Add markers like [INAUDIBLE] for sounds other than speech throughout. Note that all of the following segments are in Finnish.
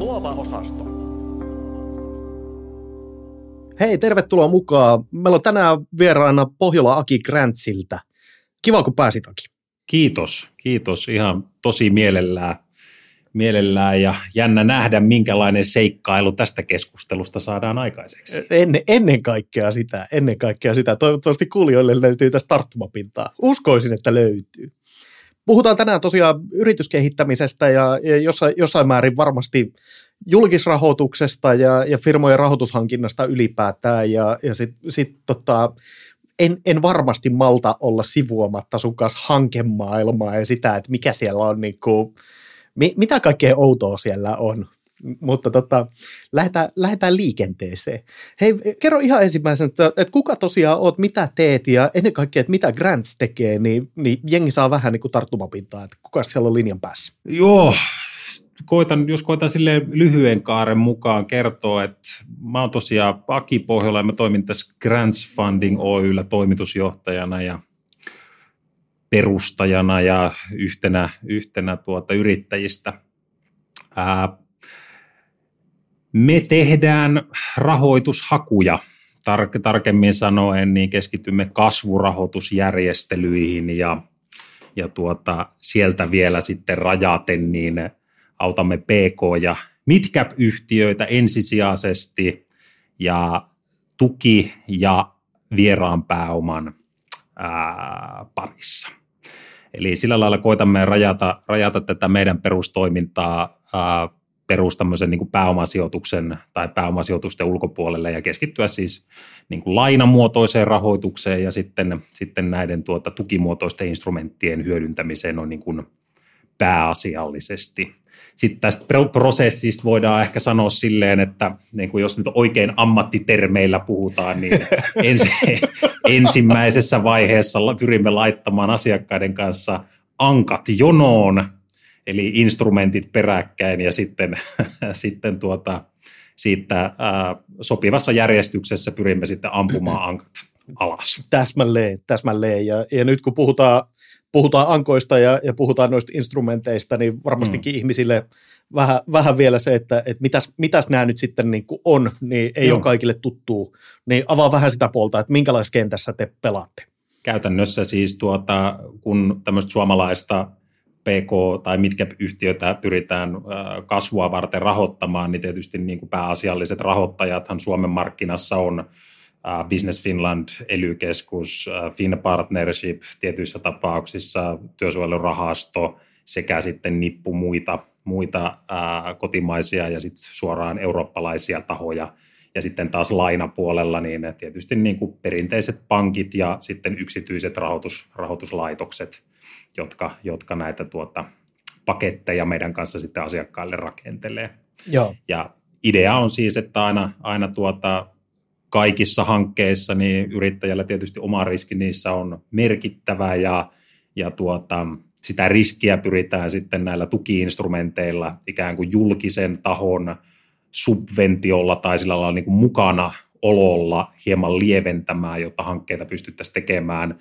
Luova osasto. Hei, tervetuloa mukaan. Meillä on tänään vieraana Pohjola Aki Grantsiltä. Kiva, kun pääsit Aki. Kiitos, kiitos. Ihan tosi mielellään, mielellään ja jännä nähdä, minkälainen seikkailu tästä keskustelusta saadaan aikaiseksi. Ennen, ennen kaikkea sitä, ennen kaikkea sitä. Toivottavasti kuulijoille löytyy tästä tarttumapintaa. Uskoisin, että löytyy. Puhutaan tänään tosiaan yrityskehittämisestä ja, ja jossain, jossain määrin varmasti julkisrahoituksesta ja, ja firmojen rahoitushankinnasta ylipäätään ja, ja sitten sit, tota, en, en varmasti malta olla sivuamatta sun kanssa hankemaailmaa ja sitä, että mikä siellä on, niin kuin, mi, mitä kaikkea outoa siellä on. Mutta tota, lähdetään, lähdetään liikenteeseen. Hei, kerro ihan ensimmäisenä, että, että kuka tosiaan oot, mitä teet ja ennen kaikkea, että mitä Grants tekee, niin, niin jengi saa vähän niin kuin tarttumapintaa, että kuka siellä on linjan päässä. Joo, koitan, jos koitan sille lyhyen kaaren mukaan kertoa, että mä oon tosiaan Aki Pohjola ja mä toimin tässä Grants Funding Oyllä toimitusjohtajana ja perustajana ja yhtenä, yhtenä tuota yrittäjistä. Ää, me tehdään rahoitushakuja, tar- tarkemmin sanoen, niin keskitymme kasvurahoitusjärjestelyihin ja, ja tuota, sieltä vielä sitten rajaten, niin autamme PK- ja midcap-yhtiöitä ensisijaisesti ja tuki- ja vieraan pääoman ää, parissa. Eli sillä lailla koitamme rajata, rajata tätä meidän perustoimintaa ää, perus tämmöisen niin kuin pääomasijoituksen tai pääomasijoitusten ulkopuolelle ja keskittyä siis niin kuin lainamuotoiseen rahoitukseen ja sitten, sitten näiden tuota, tukimuotoisten instrumenttien hyödyntämiseen on niin kuin pääasiallisesti. Sitten tästä prosessista voidaan ehkä sanoa silleen, että niin kuin jos nyt oikein ammattitermeillä puhutaan, niin [LAUGHS] ensi, ensimmäisessä vaiheessa pyrimme laittamaan asiakkaiden kanssa ankat jonoon, eli instrumentit peräkkäin ja sitten, [LAUGHS] sitten tuota, siitä ää, sopivassa järjestyksessä pyrimme sitten ampumaan ankat alas. Täsmälleen, täsmälleen. Ja, ja nyt kun puhutaan puhutaan ankoista ja, ja puhutaan noista instrumenteista, niin varmastikin mm. ihmisille vähän, vähän vielä se, että, että mitäs, mitäs nämä nyt sitten niin kuin on, niin ei Joo. ole kaikille tuttuu. Niin avaa vähän sitä puolta, että minkälaisessa kentässä te pelaatte. Käytännössä siis tuota, kun tämmöistä suomalaista PK- tai Midcap-yhtiötä pyritään kasvua varten rahoittamaan, niin tietysti niin kuin pääasialliset rahoittajathan Suomen markkinassa on Business Finland, ELY-keskus, Fin Partnership tietyissä tapauksissa, työsuojelurahasto sekä sitten nippu muita, muita kotimaisia ja sitten suoraan eurooppalaisia tahoja. Ja sitten taas lainapuolella niin tietysti niin kuin perinteiset pankit ja sitten yksityiset rahoitus, rahoituslaitokset, jotka, jotka näitä tuota, paketteja meidän kanssa sitten asiakkaille rakentelee. Joo. Ja idea on siis, että aina, aina tuota, kaikissa hankkeissa niin yrittäjällä tietysti oma riski niissä on merkittävä ja, ja tuota, sitä riskiä pyritään sitten näillä tukiinstrumenteilla ikään kuin julkisen tahon subventiolla tai sillä lailla niin kuin mukana ololla hieman lieventämään, jotta hankkeita pystyttäisiin tekemään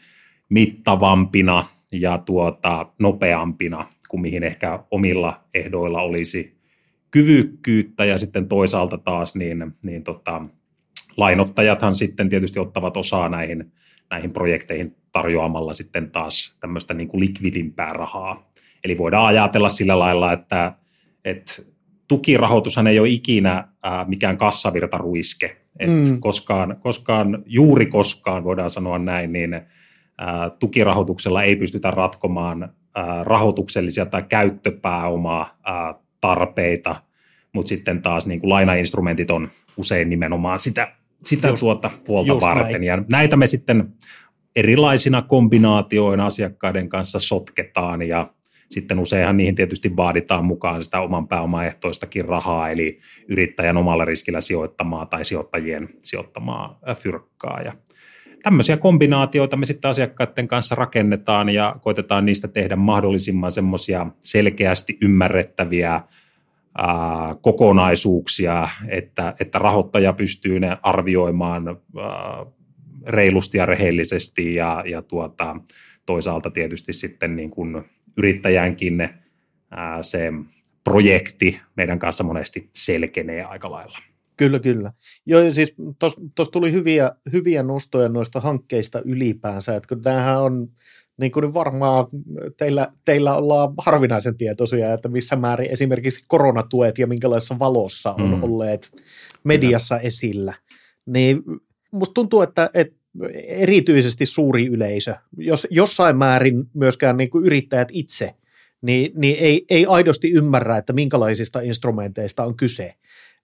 mittavampina ja tuota, nopeampina kuin mihin ehkä omilla ehdoilla olisi kyvykkyyttä ja sitten toisaalta taas niin, niin tota, lainottajathan sitten tietysti ottavat osaa näihin, näihin projekteihin tarjoamalla sitten taas tämmöistä niin kuin likvidimpää rahaa. Eli voidaan ajatella sillä lailla, että, että tukirahoitushan ei ole ikinä ää, mikään kassavirtaruiske. Et mm. koskaan, koskaan, juuri koskaan voidaan sanoa näin, niin ää, tukirahoituksella ei pystytä ratkomaan ää, rahoituksellisia tai käyttöpääomaa ää, tarpeita, mutta sitten taas niin kuin lainainstrumentit on usein nimenomaan sitä sitä just, tuota puolta varten. Näin. Ja näitä me sitten erilaisina kombinaatioina asiakkaiden kanssa sotketaan ja sitten useinhan niihin tietysti vaaditaan mukaan sitä oman pääomaehtoistakin rahaa, eli yrittäjän omalla riskillä sijoittamaa tai sijoittajien sijoittamaa fyrkkaa. Ja tämmöisiä kombinaatioita me sitten asiakkaiden kanssa rakennetaan ja koitetaan niistä tehdä mahdollisimman semmoisia selkeästi ymmärrettäviä ää, kokonaisuuksia, että, että rahoittaja pystyy ne arvioimaan ää, reilusti ja rehellisesti ja, ja tuota, toisaalta tietysti sitten niin kuin yrittäjänkin ää, se projekti meidän kanssa monesti selkenee aika lailla. Kyllä, kyllä. Joo, ja siis tuossa tuli hyviä, hyviä nostoja noista hankkeista ylipäänsä, että kun tämähän on niin kuin varmaan teillä, teillä ollaan harvinaisen tietoisia, että missä määrin esimerkiksi koronatuet ja minkälaisessa valossa on mm. olleet mediassa Kyllä. esillä. Niin musta tuntuu, että, että erityisesti suuri yleisö, jos jossain määrin myöskään niin kuin yrittäjät itse, niin, niin ei, ei aidosti ymmärrä, että minkälaisista instrumenteista on kyse.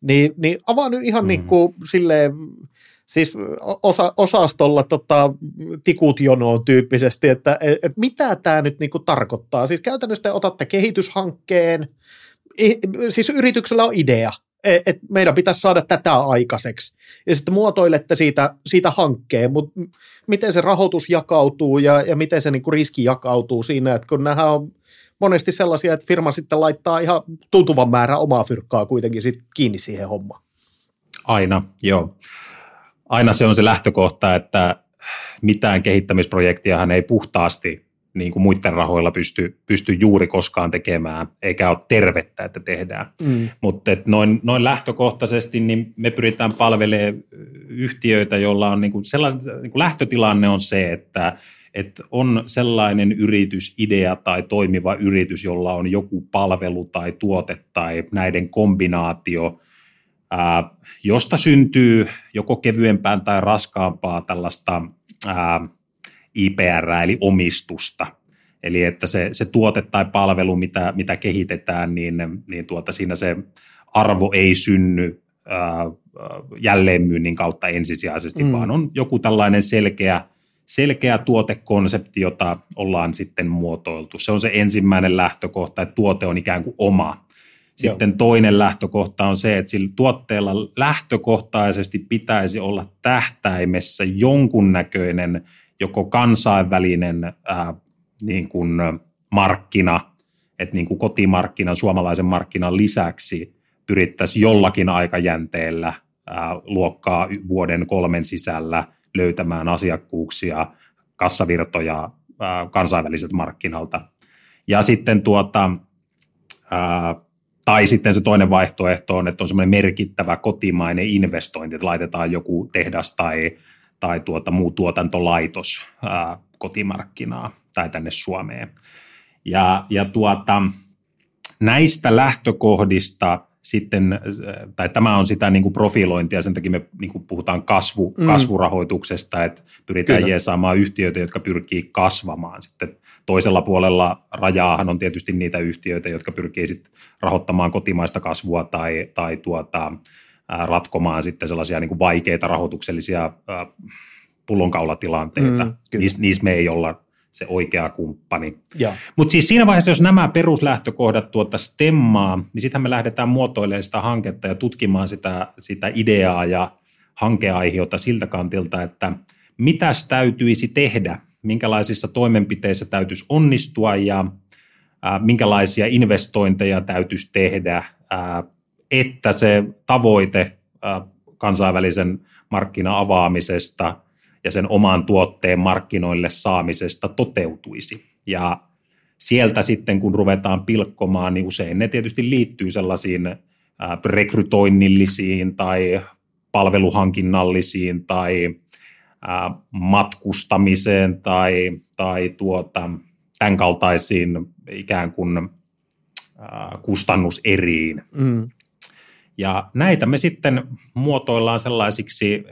Niin, niin avaa nyt ihan mm. niin kuin silleen, siis osa, osastolla tota, tikut jonoon tyyppisesti, että et, mitä tämä nyt niin kuin tarkoittaa. Siis käytännössä te otatte kehityshankkeen, siis yrityksellä on idea, että meidän pitäisi saada tätä aikaiseksi. Ja sitten muotoilette siitä, siitä hankkeen, mutta miten se rahoitus jakautuu ja, ja miten se niin kuin riski jakautuu siinä, että kun nämä on monesti sellaisia, että firma sitten laittaa ihan tuntuvan määrän omaa fyrkkaa kuitenkin sit kiinni siihen hommaan. Aina, joo. Aina se on se lähtökohta, että mitään kehittämisprojektiahan ei puhtaasti niin kuin muiden rahoilla pysty, pysty juuri koskaan tekemään, eikä ole tervettä, että tehdään. Mm. Mutta noin, noin lähtökohtaisesti niin me pyritään palvelemaan yhtiöitä, joilla on niin kuin sellainen, niin kuin lähtötilanne on se, että että on sellainen yritys, idea tai toimiva yritys, jolla on joku palvelu tai tuote tai näiden kombinaatio, ää, josta syntyy joko kevyempää tai raskaampaa tällaista ää, IPR, eli omistusta. Eli että se, se tuote tai palvelu, mitä, mitä kehitetään, niin, niin tuota, siinä se arvo ei synny ää, jälleenmyynnin kautta ensisijaisesti, mm. vaan on joku tällainen selkeä – selkeä tuotekonsepti, jota ollaan sitten muotoiltu. Se on se ensimmäinen lähtökohta, että tuote on ikään kuin oma. Sitten Joo. toinen lähtökohta on se, että sillä tuotteella lähtökohtaisesti pitäisi olla tähtäimessä jonkunnäköinen joko kansainvälinen ää, niin kuin markkina, että niin kuin kotimarkkinan, suomalaisen markkinan lisäksi pyrittäisiin jollakin aikajänteellä ää, luokkaa vuoden kolmen sisällä löytämään asiakkuuksia, kassavirtoja ää, kansainväliseltä markkinalta. Ja sitten tuota, ää, tai sitten se toinen vaihtoehto on, että on semmoinen merkittävä kotimainen investointi, että laitetaan joku tehdas tai, tai tuota, muu tuotantolaitos ää, kotimarkkinaa tai tänne Suomeen. Ja, ja tuota, näistä lähtökohdista sitten, tai tämä on sitä niin kuin profilointia, sen takia me niin kuin puhutaan kasvu, mm. kasvurahoituksesta, että pyritään Kyllä. jeesaamaan yhtiöitä, jotka pyrkii kasvamaan. Sitten toisella puolella rajaahan on tietysti niitä yhtiöitä, jotka pyrkii sitten rahoittamaan kotimaista kasvua tai, tai tuota, ratkomaan sitten sellaisia niin kuin vaikeita rahoituksellisia pullonkaulatilanteita. Mm, Niissä niis me ei olla se oikea kumppani. Mutta siis siinä vaiheessa, jos nämä peruslähtökohdat tuota stemmaa, niin sittenhän me lähdetään muotoilemaan sitä hanketta ja tutkimaan sitä, sitä ideaa ja hankeaihiota siltä kantilta, että mitäs täytyisi tehdä, minkälaisissa toimenpiteissä täytyisi onnistua ja ää, minkälaisia investointeja täytyisi tehdä, ää, että se tavoite kansainvälisen markkina-avaamisesta – ja sen oman tuotteen markkinoille saamisesta toteutuisi. Ja sieltä sitten, kun ruvetaan pilkkomaan, niin usein ne tietysti liittyy sellaisiin rekrytoinnillisiin tai palveluhankinnallisiin tai matkustamiseen tai, tai tuota, tämän kaltaisiin ikään kuin kustannuseriin. Mm. Ja näitä me sitten muotoillaan sellaisiksi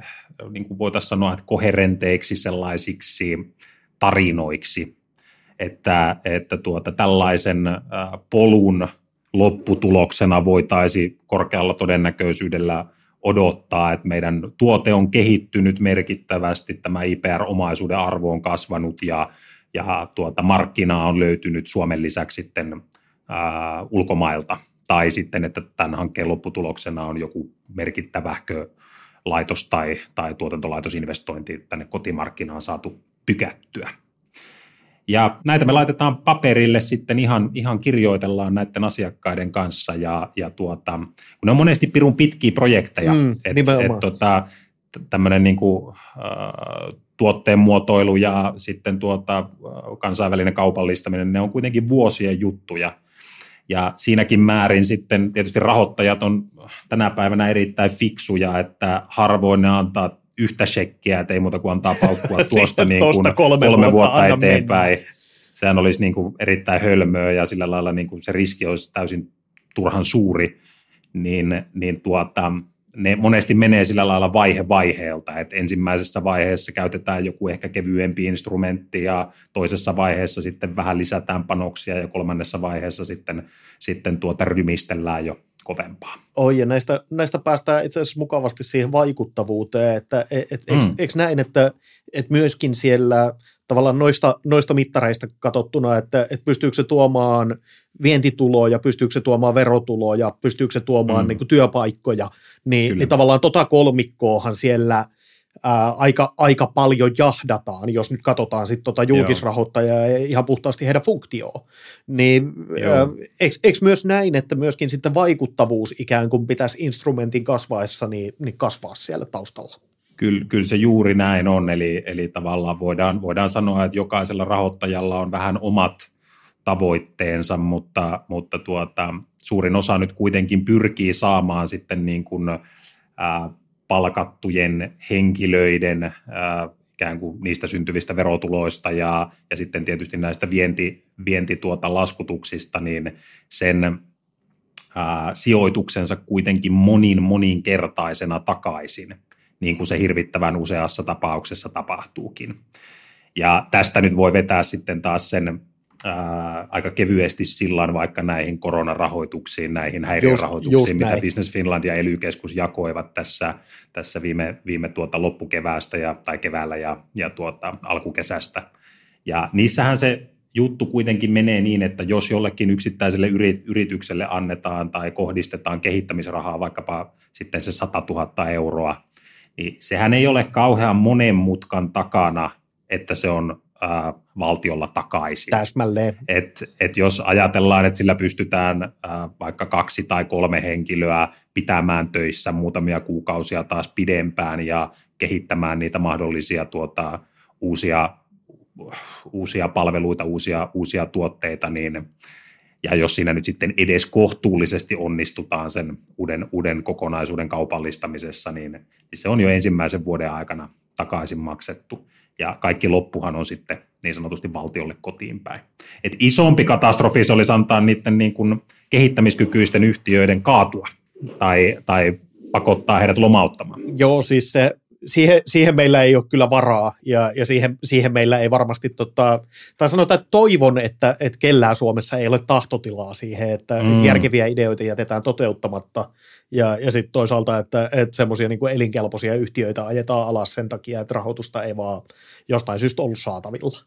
niin kuin voitaisiin sanoa, että koherenteiksi sellaisiksi tarinoiksi, että, että tuota, tällaisen polun lopputuloksena voitaisiin korkealla todennäköisyydellä odottaa, että meidän tuote on kehittynyt merkittävästi, tämä IPR-omaisuuden arvo on kasvanut ja, ja tuota, markkinaa on löytynyt Suomen lisäksi sitten ää, ulkomailta. Tai sitten, että tämän hankkeen lopputuloksena on joku merkittävähkö laitos- tai, tai tuotantolaitosinvestointi tänne kotimarkkinaan saatu tykättyä. Ja näitä me laitetaan paperille sitten ihan, ihan kirjoitellaan näiden asiakkaiden kanssa ja, ja tuota, kun ne on monesti pirun pitkiä projekteja, mm, että et, tota, tämmöinen niin kuin, äh, tuotteen muotoilu ja sitten tuota, kansainvälinen kaupallistaminen, ne on kuitenkin vuosien juttuja. Ja siinäkin määrin sitten tietysti rahoittajat on tänä päivänä erittäin fiksuja, että harvoin ne antaa yhtä shekkiä, että ei muuta kuin antaa paukkua [LAUGHS] tuosta niin kuin kolme, kolme vuotta, vuotta eteenpäin. Mennä. Sehän olisi niin kuin erittäin hölmöä ja sillä lailla niin kuin se riski olisi täysin turhan suuri, niin, niin tuota, ne monesti menee sillä lailla vaihe vaiheelta, että ensimmäisessä vaiheessa käytetään joku ehkä kevyempi instrumentti ja toisessa vaiheessa sitten vähän lisätään panoksia ja kolmannessa vaiheessa sitten, sitten tuota rymistellään jo kovempaa. Oi, ja näistä, näistä päästään itse asiassa mukavasti siihen vaikuttavuuteen, että et, et, mm. eikö, eikö näin, että et myöskin siellä tavallaan noista, noista mittareista katsottuna, että, että pystyykö se tuomaan vientituloja, pystyykö se tuomaan verotuloja, pystyykö se tuomaan mm. niin kuin työpaikkoja, niin, niin tavallaan tota kolmikkoahan siellä ää, aika, aika paljon jahdataan, jos nyt katsotaan sitten tota julkisrahoittajaa ja ihan puhtaasti heidän funktioon. Niin eikö, eikö myös näin, että myöskin sitten vaikuttavuus ikään kuin pitäisi instrumentin kasvaessa niin, niin kasvaa siellä taustalla? Kyllä, kyllä se juuri näin on, eli, eli tavallaan voidaan, voidaan sanoa, että jokaisella rahoittajalla on vähän omat tavoitteensa, mutta, mutta tuota, suurin osa nyt kuitenkin pyrkii saamaan sitten niin kuin, ää, palkattujen henkilöiden ää, ikään kuin niistä syntyvistä verotuloista ja, ja sitten tietysti näistä vienti, vienti tuota laskutuksista, niin sen ää, sijoituksensa kuitenkin monin moninkertaisena takaisin, niin kuin se hirvittävän useassa tapauksessa tapahtuukin. Ja tästä nyt voi vetää sitten taas sen ää, aika kevyesti sillan vaikka näihin koronarahoituksiin, näihin häiriörahoituksiin, just, just mitä näin. Business Finland ja ely jakoivat tässä, tässä viime, viime tuota loppukeväästä ja, tai keväällä ja, ja tuota, alkukesästä. Ja niissähän se juttu kuitenkin menee niin, että jos jollekin yksittäiselle yritykselle annetaan tai kohdistetaan kehittämisrahaa vaikkapa sitten se 100 000 euroa, niin sehän ei ole kauhean monen mutkan takana, että se on ää, valtiolla takaisin. Täsmälleen. Et, et jos ajatellaan, että sillä pystytään ää, vaikka kaksi tai kolme henkilöä pitämään töissä muutamia kuukausia taas pidempään ja kehittämään niitä mahdollisia tuota, uusia, uusia palveluita, uusia, uusia tuotteita, niin ja jos siinä nyt sitten edes kohtuullisesti onnistutaan sen uuden, uuden kokonaisuuden kaupallistamisessa, niin, niin se on jo ensimmäisen vuoden aikana takaisin maksettu ja kaikki loppuhan on sitten niin sanotusti valtiolle kotiin päin. Et isompi katastrofi se olisi antaa niiden niin kuin kehittämiskykyisten yhtiöiden kaatua tai, tai pakottaa heidät lomauttamaan. Joo, siis se, siihen, siihen meillä ei ole kyllä varaa ja, ja siihen, siihen meillä ei varmasti, tota, tai sanotaan, että toivon, että, että kellään Suomessa ei ole tahtotilaa siihen, että, mm. järkeviä ideoita jätetään toteuttamatta ja, ja sitten toisaalta, että, että semmoisia niin elinkelpoisia yhtiöitä ajetaan alas sen takia, että rahoitusta ei vaan jostain syystä ollut saatavilla.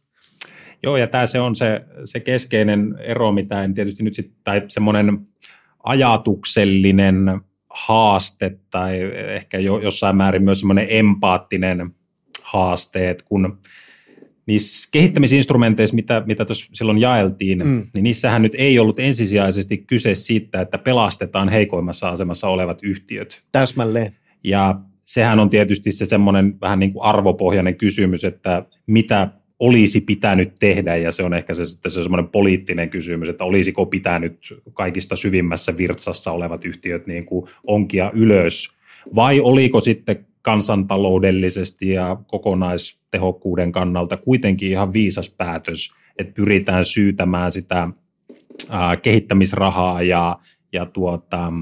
Joo, ja tämä se on se, se keskeinen ero, mitä en tietysti nyt sitten, tai semmoinen ajatuksellinen haaste tai ehkä jo, jossain määrin myös semmoinen empaattinen haaste, että kun niissä kehittämisinstrumenteissa, mitä, mitä tuossa silloin jaeltiin, mm. niin niissähän nyt ei ollut ensisijaisesti kyse siitä, että pelastetaan heikoimmassa asemassa olevat yhtiöt. Täsmälleen. Ja sehän on tietysti se semmoinen vähän niin kuin arvopohjainen kysymys, että mitä olisi pitänyt tehdä, ja se on ehkä se, se semmoinen poliittinen kysymys, että olisiko pitänyt kaikista syvimmässä virtsassa olevat yhtiöt niin kuin onkia ylös, vai oliko sitten kansantaloudellisesti ja kokonaistehokkuuden kannalta kuitenkin ihan viisas päätös, että pyritään syytämään sitä ää, kehittämisrahaa ja, ja tuota,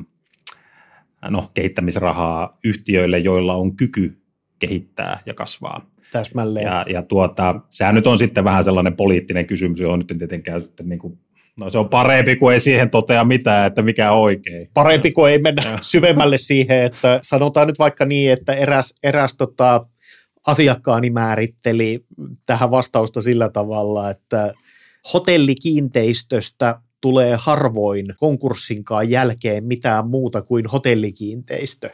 no, kehittämisrahaa yhtiöille, joilla on kyky kehittää ja kasvaa. Täsmälleen. Ja, ja tuota, sehän nyt on sitten vähän sellainen poliittinen kysymys, johon nyt tietenkään sitten niin kuin No se on parempi kuin ei siihen totea mitään, että mikä on oikein. Parempi kuin ei mennä syvemmälle siihen, että sanotaan nyt vaikka niin, että eräs, eräs tota, asiakkaani määritteli tähän vastausta sillä tavalla, että hotellikiinteistöstä tulee harvoin konkurssinkaan jälkeen mitään muuta kuin hotellikiinteistö.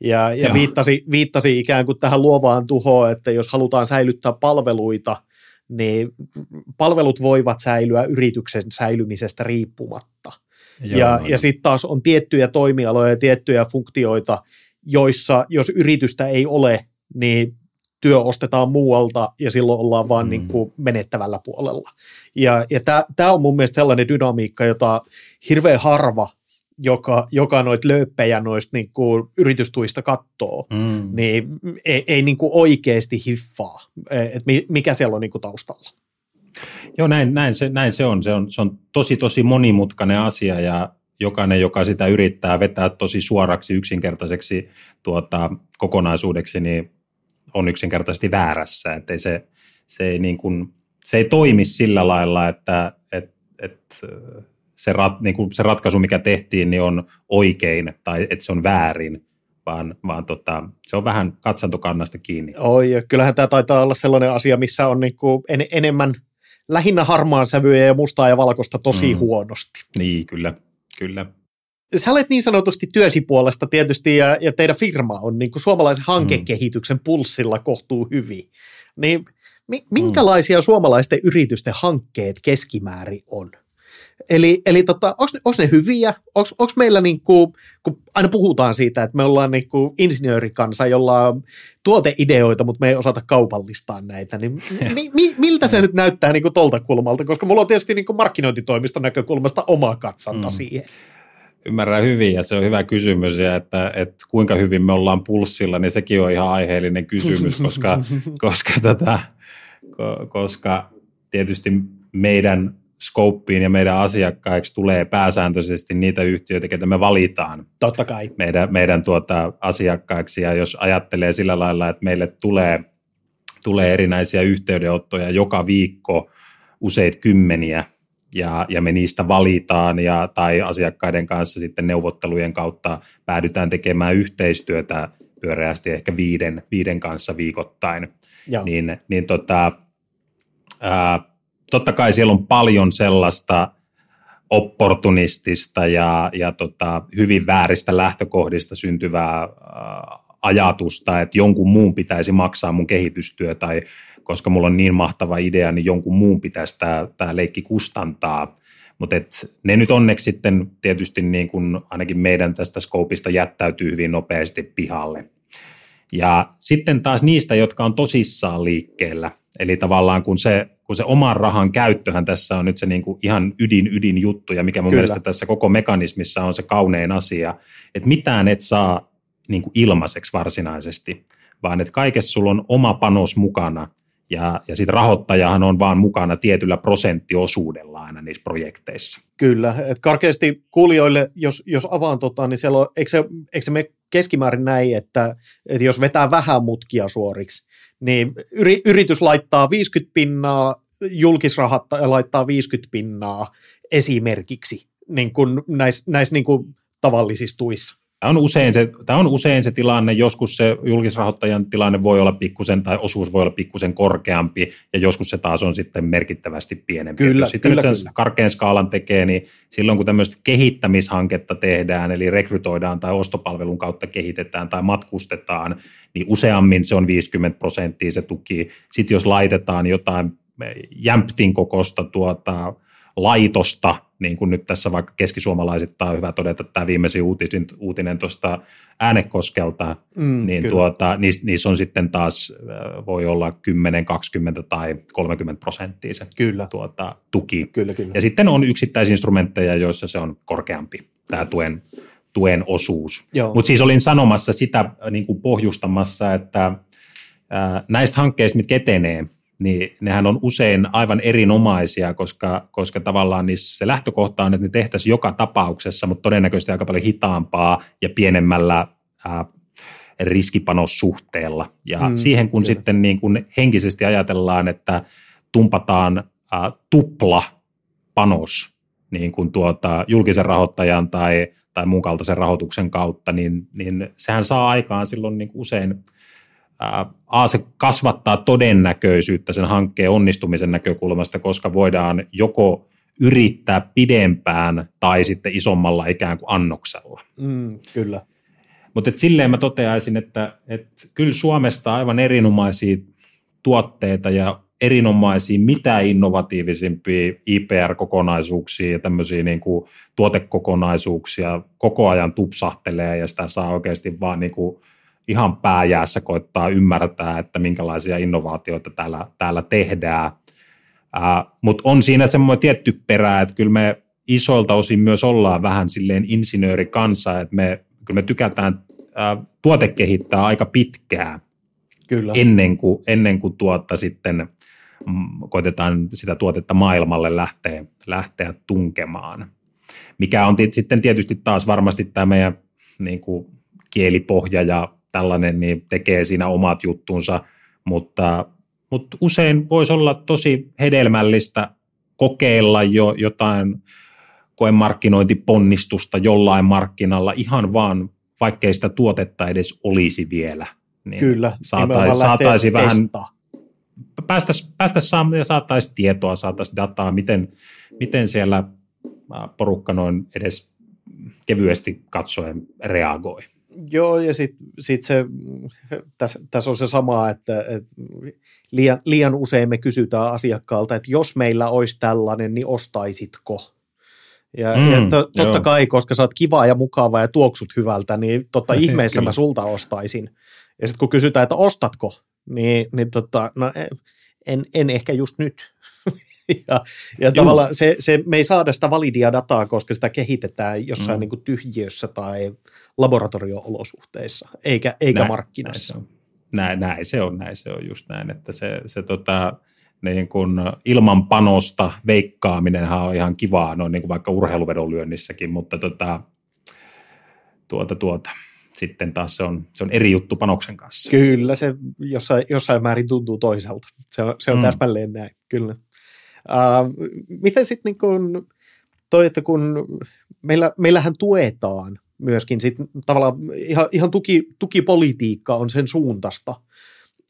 Ja, ja viittasi, viittasi ikään kuin tähän luovaan tuhoon, että jos halutaan säilyttää palveluita – niin palvelut voivat säilyä yrityksen säilymisestä riippumatta. Joo, ja, no. ja sitten taas on tiettyjä toimialoja ja tiettyjä funktioita, joissa jos yritystä ei ole, niin työ ostetaan muualta ja silloin ollaan vaan mm. niin kuin menettävällä puolella. Ja, ja tämä on mun mielestä sellainen dynamiikka, jota hirveän harva joka, joka noita lööppejä noista niin kuin yritystuista katsoo, mm. niin ei, ei niin kuin oikeasti hiffaa, että mikä siellä on niin kuin taustalla. Joo, näin, näin, se, näin se on. Se on. Se on tosi, tosi monimutkainen asia ja jokainen, joka sitä yrittää vetää tosi suoraksi, yksinkertaiseksi tuota, kokonaisuudeksi, niin on yksinkertaisesti väärässä. Että ei se, se, ei niin kuin, se ei toimi sillä lailla, että et, et, se, rat, niin kuin se ratkaisu, mikä tehtiin, niin on oikein tai että se on väärin, vaan, vaan tota, se on vähän katsantokannasta kiinni. Oi, ja kyllähän tämä taitaa olla sellainen asia, missä on niin kuin en, enemmän lähinnä harmaan sävyjä ja mustaa ja valkoista tosi mm. huonosti. Niin, kyllä, kyllä. Sä olet niin sanotusti työsi puolesta tietysti, ja, ja teidän firma on niin kuin suomalaisen hankekehityksen mm. pulssilla kohtuu hyvin. Niin mi, minkälaisia mm. suomalaisten yritysten hankkeet keskimäärin on? Eli, eli tota, onko ne hyviä? Onko meillä, niinku, kun aina puhutaan siitä, että me ollaan niinku insinöörikansa, jolla on tuoteideoita, mutta me ei osata kaupallistaa näitä, niin [LAUGHS] mi, mi, miltä se nyt näyttää niinku tolta kulmalta? Koska mulla on tietysti niinku markkinointitoimiston näkökulmasta oma katsanta mm. siihen. Ymmärrän hyvin ja se on hyvä kysymys ja että, että kuinka hyvin me ollaan pulssilla, niin sekin on ihan aiheellinen kysymys, koska, [LAUGHS] koska, tota, koska tietysti meidän skouppiin ja meidän asiakkaiksi tulee pääsääntöisesti niitä yhtiöitä, ketä me valitaan. Totta kai. Meidän, meidän tuota asiakkaiksi ja jos ajattelee sillä lailla, että meille tulee, tulee erinäisiä yhteydenottoja joka viikko useita kymmeniä ja, ja me niistä valitaan ja, tai asiakkaiden kanssa sitten neuvottelujen kautta päädytään tekemään yhteistyötä pyöreästi ehkä viiden, viiden kanssa viikoittain, Joo. niin, niin tota, ää, totta kai siellä on paljon sellaista opportunistista ja, ja tota, hyvin vääristä lähtökohdista syntyvää äh, ajatusta, että jonkun muun pitäisi maksaa mun kehitystyö tai koska mulla on niin mahtava idea, niin jonkun muun pitäisi tämä leikki kustantaa. Mutta ne nyt onneksi sitten tietysti niin kun ainakin meidän tästä skoopista jättäytyy hyvin nopeasti pihalle. Ja sitten taas niistä, jotka on tosissaan liikkeellä, eli tavallaan kun se kun se oman rahan käyttöhän tässä on nyt se niin kuin ihan ydin ydin juttu ja mikä mun Kyllä. mielestä tässä koko mekanismissa on se kaunein asia, että mitään et saa niin kuin ilmaiseksi varsinaisesti, vaan että kaikessa sulla on oma panos mukana ja, ja sitten rahoittajahan on vaan mukana tietyllä prosenttiosuudella aina niissä projekteissa. Kyllä, että karkeasti kuulijoille, jos, jos avaan tota, niin siellä on, eikö, se, eikö se me keskimäärin näin, että, että jos vetää vähän mutkia suoriksi, niin yri, yritys laittaa 50 pinnaa, julkisrahat laittaa 50 pinnaa esimerkiksi niin kuin näissä näis niin kuin tavallisissa tuissa. Tämä on, usein se, tämä on usein se tilanne, joskus se julkisrahoittajan tilanne voi olla pikkusen tai osuus voi olla pikkusen korkeampi ja joskus se taas on sitten merkittävästi pienempi. Kyllä, Jos sitten kyllä, nyt kyllä. karkean skaalan tekee, niin silloin kun tämmöistä kehittämishanketta tehdään, eli rekrytoidaan tai ostopalvelun kautta kehitetään tai matkustetaan, niin useammin se on 50 prosenttia se tuki. Sitten jos laitetaan jotain jämptin kokosta tuota, laitosta, niin kuin nyt tässä vaikka keskisuomalaisittain on hyvä todeta, että tämä viimeisin uutinen, uutinen tuosta äänekoskelta, mm, niin tuota, niissä, niissä on sitten taas, äh, voi olla 10, 20 tai 30 prosenttia se kyllä. Tuota, tuki. Kyllä, kyllä. Ja sitten on yksittäisinstrumentteja, joissa se on korkeampi, tämä tuen, tuen osuus. Mutta siis olin sanomassa sitä äh, niin kuin pohjustamassa, että ää, äh, näistä hankkeista, mitkä etenee, niin nehän on usein aivan erinomaisia, koska, koska tavallaan niissä se lähtökohta on, että ne tehtäisiin joka tapauksessa, mutta todennäköisesti aika paljon hitaampaa ja pienemmällä ää, riskipanossuhteella. Ja mm, siihen kun kyllä. sitten niin kun henkisesti ajatellaan, että tumpataan ää, tupla panos niin kuin tuota, julkisen rahoittajan tai, tai muun kaltaisen rahoituksen kautta, niin, niin sehän saa aikaan silloin niin usein – A, se kasvattaa todennäköisyyttä sen hankkeen onnistumisen näkökulmasta, koska voidaan joko yrittää pidempään tai sitten isommalla ikään kuin annoksella. Mm, kyllä. Mutta silleen mä toteaisin, että, että kyllä Suomesta aivan erinomaisia tuotteita ja erinomaisia, mitä innovatiivisimpia IPR-kokonaisuuksia ja tämmöisiä niin kuin tuotekokonaisuuksia koko ajan tupsahtelee ja sitä saa oikeasti vaan niin kuin ihan pääjäässä koittaa ymmärtää, että minkälaisia innovaatioita täällä, täällä tehdään. Mutta on siinä semmoinen tietty perä, että kyllä me isoilta osin myös ollaan vähän silleen insinöörikansa, että me, kyllä me tykätään uh, tuotekehittää aika pitkään Kyllä. ennen kuin, ennen kuin tuotta sitten mm, koitetaan sitä tuotetta maailmalle lähteä, lähteä tunkemaan. Mikä on sitten tietysti taas varmasti tämä meidän niin kuin kielipohja ja tällainen niin tekee siinä omat juttunsa, mutta, mutta usein voisi olla tosi hedelmällistä kokeilla jo jotain koemarkkinointiponnistusta jollain markkinalla ihan vaan, vaikkei sitä tuotetta edes olisi vielä. Niin Kyllä, saataisiin saataisi vähän, päästäisiin päästäisi ja saataisiin tietoa, saataisiin dataa, miten, miten siellä porukka noin edes kevyesti katsoen reagoi. Joo, ja sitten sit se, tässä täs on se sama, että, että liian, liian usein me kysytään asiakkaalta, että jos meillä olisi tällainen, niin ostaisitko? Ja, mm, ja to, totta joo. kai, koska sä oot kiva ja mukava ja tuoksut hyvältä, niin [LAUGHS] totta ihmeessä mä sulta ostaisin. Ja sitten kun kysytään, että ostatko, niin, niin tota, no, en, en ehkä just nyt. [LAUGHS] [LAUGHS] ja ja tavallaan se, se, me ei saada sitä validia dataa, koska sitä kehitetään jossain mm. niin kuin tyhjiössä tai laboratorio-olosuhteissa, eikä, eikä näin, markkinoissa. Näin se, on. Näin, näin se on, näin se on just näin, että se, se tota, niin kun ilman panosta veikkaaminenhan on ihan kivaa, noin niin kuin vaikka urheiluvedonlyönnissäkin, mutta tota, tuota, tuota, sitten taas se on, se on eri juttu panoksen kanssa. Kyllä, se jossain, jossain määrin tuntuu toiselta. Se on, se on mm. täsmälleen näin, kyllä. Uh, miten sitten niin toi, että kun meillä, meillähän tuetaan myöskin sit tavallaan ihan, ihan tuki, tukipolitiikka on sen suuntasta,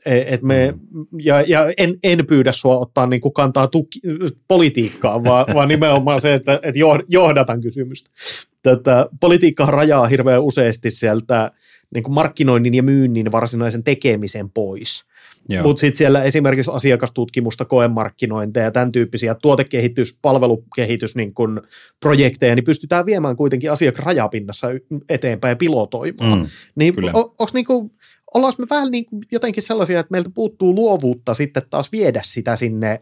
e, et me, mm. ja, ja en, en pyydä sua ottaa niin kuin kantaa tuki, politiikkaan, [LAUGHS] vaan, vaan nimenomaan se, että, että johdatan kysymystä. Tätä, politiikka rajaa hirveän useasti sieltä niin kuin markkinoinnin ja myynnin varsinaisen tekemisen pois. Mutta sitten siellä esimerkiksi asiakastutkimusta, koemarkkinointeja ja tämän tyyppisiä tuotekehitys, palvelukehitys niin kun projekteja, niin pystytään viemään kuitenkin asiakas rajapinnassa eteenpäin ja pilotoimaan. Mm, niin on, onko niin kuin, ollaan me vähän niin kuin jotenkin sellaisia, että meiltä puuttuu luovuutta sitten taas viedä sitä sinne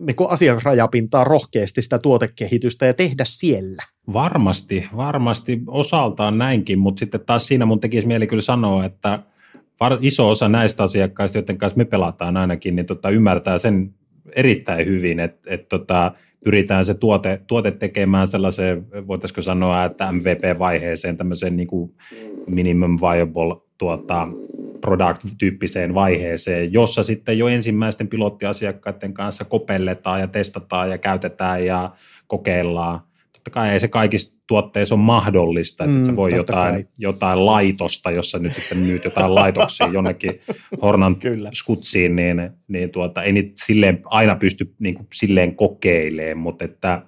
niin kuin asiakasrajapintaa rohkeasti sitä tuotekehitystä ja tehdä siellä. Varmasti, varmasti osaltaan näinkin, mutta sitten taas siinä mun tekisi mieli kyllä sanoa, että – iso osa näistä asiakkaista, joiden kanssa me pelataan ainakin, niin tota, ymmärtää sen erittäin hyvin, että et tota, pyritään se tuote, tuote tekemään sellaiseen, voitaisiko sanoa, että MVP-vaiheeseen, tämmöiseen niin kuin minimum viable tuota, product-tyyppiseen vaiheeseen, jossa sitten jo ensimmäisten pilottiasiakkaiden kanssa kopelletaan ja testataan ja käytetään ja kokeillaan totta kai ei se kaikissa tuotteissa ole mahdollista, että mm, se voi jotain, jotain laitosta, jossa nyt sitten myyt jotain laitoksia jonnekin [LAUGHS] Hornan Kyllä. skutsiin, niin, niin tuota, ei niitä silleen aina pysty niin kuin silleen kokeilemaan, mutta että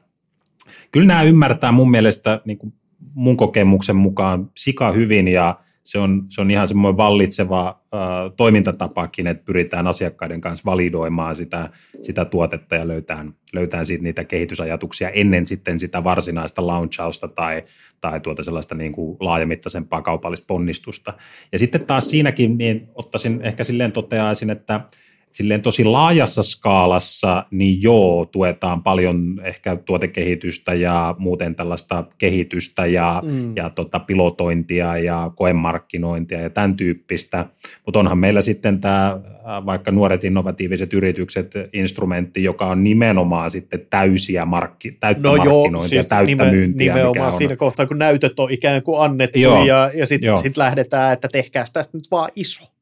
kyllä nämä ymmärtää mun mielestä niin kuin mun kokemuksen mukaan sika hyvin ja se on, se on ihan semmoinen vallitseva ä, toimintatapakin, että pyritään asiakkaiden kanssa validoimaan sitä, sitä tuotetta ja löytään, löytään siitä niitä kehitysajatuksia ennen sitten sitä varsinaista launchausta tai, tai tuota sellaista niin kuin laajamittaisempaa kaupallista ponnistusta. Ja sitten taas siinäkin niin ottaisin ehkä silleen toteaisin, että – silleen tosi laajassa skaalassa, niin joo, tuetaan paljon ehkä tuotekehitystä ja muuten tällaista kehitystä ja, mm. ja tota, pilotointia ja koemarkkinointia ja tämän tyyppistä. Mutta onhan meillä sitten tämä äh, vaikka nuoret innovatiiviset yritykset instrumentti, joka on nimenomaan sitten täysiä markki, täyttä no markkinointia, joo, siis täyttä nime, myyntiä. Nimenomaan siinä kohtaa, kun näytöt on ikään kuin annettu joo, ja, ja sitten sit lähdetään, että tehkää tästä nyt vaan iso.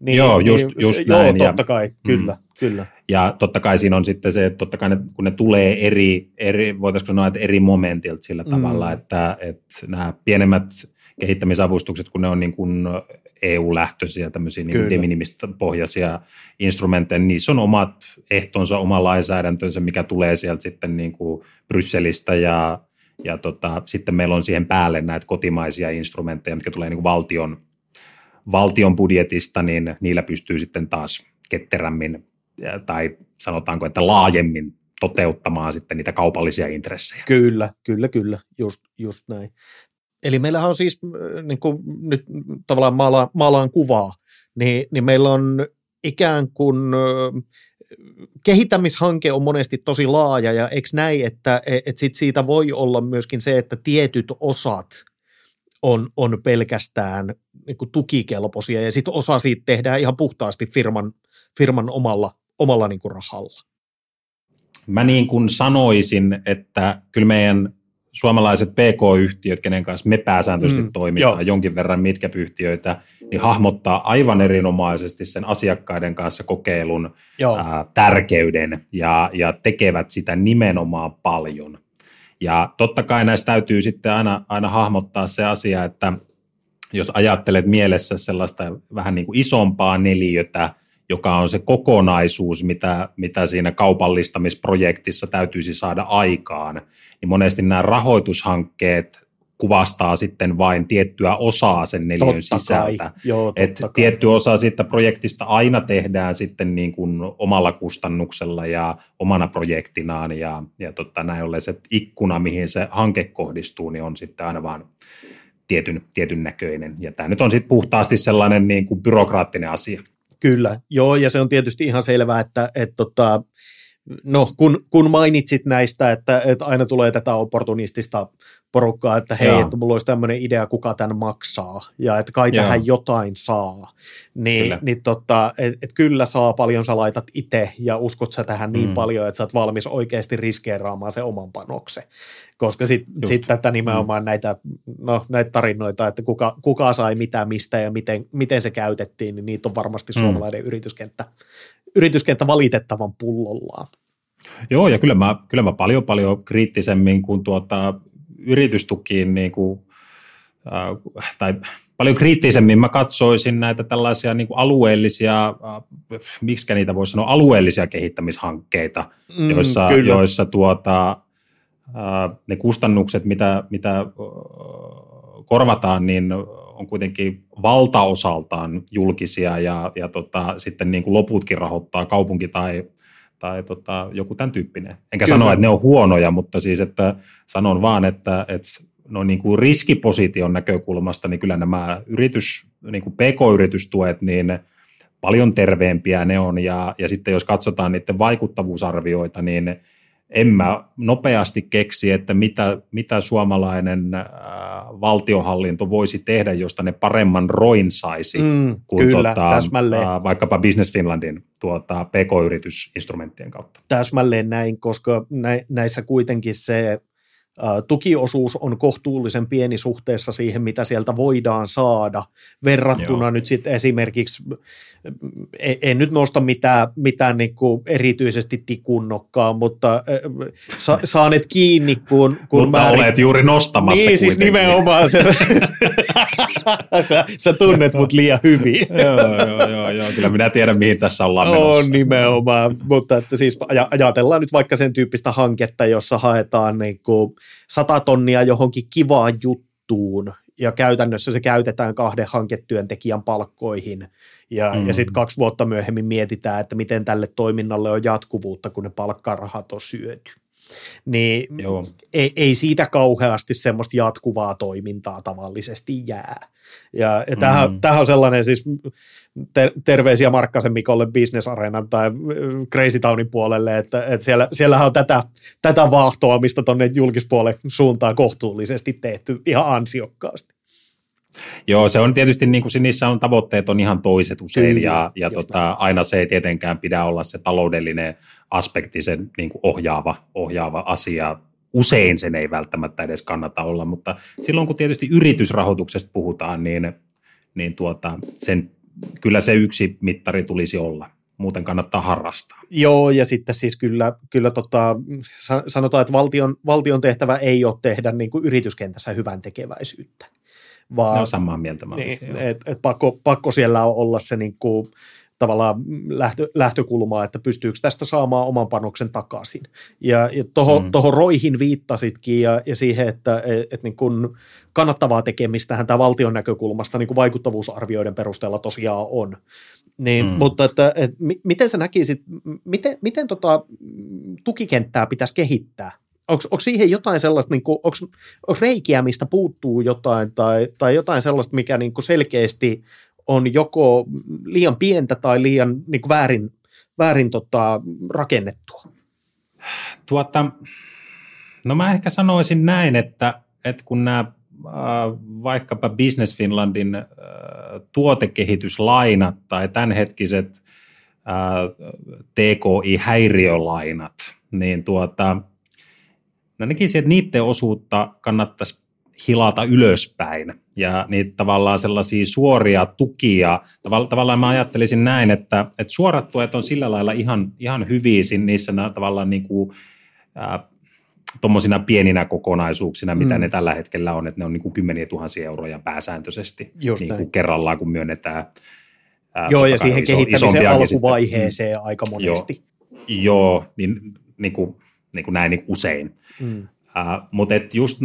Niin, joo, just, niin, just joo, näin. totta kai, mm. kyllä, mm. kyllä. Ja totta kai siinä on sitten se, että totta kai ne, kun ne tulee eri, eri voitaisiinko sanoa, että eri momentilta sillä mm. tavalla, että, että nämä pienemmät kehittämisavustukset, kun ne on niin kuin EU-lähtöisiä, tämmöisiä niin de pohjaisia instrumentteja, niin niissä on omat ehtonsa, oma lainsäädäntönsä, mikä tulee sieltä sitten niin kuin Brysselistä ja, ja tota, sitten meillä on siihen päälle näitä kotimaisia instrumentteja, mitkä tulee niin kuin valtion valtion budjetista, niin niillä pystyy sitten taas ketterämmin tai sanotaanko, että laajemmin toteuttamaan sitten niitä kaupallisia intressejä. Kyllä, kyllä, kyllä, just, just näin. Eli meillähän on siis, niin kuin nyt tavallaan maalaan, maalaan kuvaa, niin, niin meillä on ikään kuin kehittämishanke on monesti tosi laaja ja eikö näin, että et sit siitä voi olla myöskin se, että tietyt osat on, on pelkästään niin kuin tukikelpoisia ja sitten osa siitä tehdään ihan puhtaasti firman, firman omalla, omalla niin kuin rahalla. Mä niin kuin sanoisin, että kyllä meidän suomalaiset PK-yhtiöt, kenen kanssa me pääsääntöisesti mm, toimitaan, jo. jonkin verran mitkä yhtiöitä, niin hahmottaa aivan erinomaisesti sen asiakkaiden kanssa kokeilun ää, tärkeyden ja, ja tekevät sitä nimenomaan paljon. Ja totta kai näistä täytyy sitten aina, aina hahmottaa se asia, että jos ajattelet mielessä sellaista vähän niin kuin isompaa neliötä, joka on se kokonaisuus, mitä, mitä siinä kaupallistamisprojektissa täytyisi saada aikaan, niin monesti nämä rahoitushankkeet kuvastaa sitten vain tiettyä osaa sen neljön totta sisältä. Kai. Joo, Et kai. tietty osa siitä projektista aina tehdään sitten niin kuin omalla kustannuksella ja omana projektinaan ja, ja totta, näin ollen se ikkuna, mihin se hanke kohdistuu, niin on sitten aina vaan tietyn, tietyn näköinen. Ja tämä nyt on sitten puhtaasti sellainen niin kuin byrokraattinen asia. Kyllä, joo, ja se on tietysti ihan selvää, että, että tota, no, kun, kun mainitsit näistä, että, että aina tulee tätä opportunistista porukkaa, että hei, Joo. että mulla olisi tämmöinen idea, kuka tämän maksaa, ja että kai Joo. tähän jotain saa, niin, kyllä. niin tota, et, et kyllä saa paljon, sä laitat itse, ja uskot sä tähän niin mm. paljon, että sä oot valmis oikeasti riskeeraamaan se oman panoksen. Koska sitten sit tätä nimenomaan mm. näitä, no, näitä tarinoita, että kuka, kuka sai mitä mistä ja miten, miten se käytettiin, niin niitä on varmasti mm. suomalainen yrityskenttä, yrityskenttä valitettavan pullollaan. Joo, ja kyllä mä, kyllä mä paljon paljon kriittisemmin kuin tuota yritystukiin niin kuin, äh, tai paljon kriittisemmin mä katsoisin näitä tällaisia niin kuin alueellisia, äh, miksi niitä voisi sanoa, alueellisia kehittämishankkeita, mm, joissa, joissa tuota, ne kustannukset, mitä, mitä korvataan, niin on kuitenkin valtaosaltaan julkisia ja, ja tota, sitten niin kuin loputkin rahoittaa kaupunki tai tai tota, joku tämän tyyppinen. Enkä Kyllä. sano, että ne on huonoja, mutta siis, että sanon vaan, että, että no niin kuin riskiposition näkökulmasta, niin kyllä nämä yritys, niin kuin pk-yritystuet, niin paljon terveempiä ne on, ja, ja sitten jos katsotaan niiden vaikuttavuusarvioita, niin en mä nopeasti keksi, että mitä, mitä suomalainen äh, valtiohallinto voisi tehdä, josta ne paremman roin saisi mm, kuin kyllä, tuota, äh, vaikkapa Business Finlandin tuota, PK-yritysinstrumenttien kautta. Täsmälleen näin, koska nä, näissä kuitenkin se tukiosuus on kohtuullisen pieni suhteessa siihen, mitä sieltä voidaan saada, verrattuna Joo. nyt sitten esimerkiksi, en, en nyt nosta mitään, mitään niin kuin erityisesti tikunnokkaa, mutta sa, saanet kiinni, kun, kun mutta määrin... olet juuri nostamassa Niin, siis kuitenkin. nimenomaan. Se, [LAUGHS] [LAUGHS] sä, sä tunnet mut liian hyvin. [LAUGHS] joo, joo, joo, joo, kyllä minä tiedän, mihin tässä ollaan menossa. On nimenomaan, mutta että siis ajatellaan nyt vaikka sen tyyppistä hanketta, jossa haetaan niin kuin sata tonnia johonkin kivaan juttuun, ja käytännössä se käytetään kahden hanketyöntekijän palkkoihin, ja, mm. ja sitten kaksi vuotta myöhemmin mietitään, että miten tälle toiminnalle on jatkuvuutta, kun ne palkkarahat on syöty. Niin Joo. Ei, ei siitä kauheasti semmoista jatkuvaa toimintaa tavallisesti jää. Ja, ja tämähän, mm. tämähän on sellainen siis ter- terveisiä Markkasen Mikolle Business Arenan tai äh, Crazy Townin puolelle, että, että siellä, siellähän on tätä, tätä vaahtoa, mistä tuonne julkispuolen suuntaan kohtuullisesti tehty ihan ansiokkaasti. Joo, se on tietysti, niin kuin niissä on tavoitteet on ihan toiset usein, Kyllä, ja, ja tota, aina se ei tietenkään pidä olla se taloudellinen aspekti, se niin kuin ohjaava, ohjaava asia. Usein sen ei välttämättä edes kannata olla, mutta silloin kun tietysti yritysrahoituksesta puhutaan, niin, niin tuota, sen kyllä se yksi mittari tulisi olla. Muuten kannattaa harrastaa. Joo, ja sitten siis kyllä, kyllä tota, sanotaan, että valtion, valtion tehtävä ei ole tehdä niin kuin yrityskentässä hyvän tekeväisyyttä. Vaan, no samaa mieltä mä niin, et, et pakko, pakko siellä olla se niin kuin, tavallaan lähtö, lähtökulmaa, että pystyykö tästä saamaan oman panoksen takaisin. Ja, ja tuohon mm. Toho roihin viittasitkin ja, ja siihen, että et, et niin kun kannattavaa tekemistähän tämä valtion näkökulmasta niin kuin vaikuttavuusarvioiden perusteella tosiaan on. Niin, mm. Mutta että, et, miten sä näkisit, miten, miten tota tukikenttää pitäisi kehittää onko siihen jotain sellaista, niin onko reikiä, mistä puuttuu jotain, tai, tai jotain sellaista, mikä niin kuin selkeästi on joko liian pientä tai liian niin kuin väärin, väärin tota, rakennettua? Tuota, no mä ehkä sanoisin näin, että, että kun nämä vaikkapa Business Finlandin tuotekehityslainat tai tämänhetkiset TKI-häiriölainat, niin tuota, no näkisin, että niiden osuutta kannattaisi hilata ylöspäin ja niitä tavallaan sellaisia suoria tukia. Tavallaan mä ajattelisin näin, että, että suorat tuet on sillä lailla ihan, ihan hyviä niissä tavallaan niin kuin, äh, tuommoisina pieninä kokonaisuuksina, mitä mm. ne tällä hetkellä on, että ne on niin kuin kymmeniä tuhansia euroja pääsääntöisesti niin kuin kerrallaan, kun myönnetään. Ää, Joo, ja siihen iso, kehittämisen alkuvaiheeseen sitten. aika monesti. Joo, joo niin, niin, kuin, niin kuin näin niin kuin usein. Mm. Uh, mutta just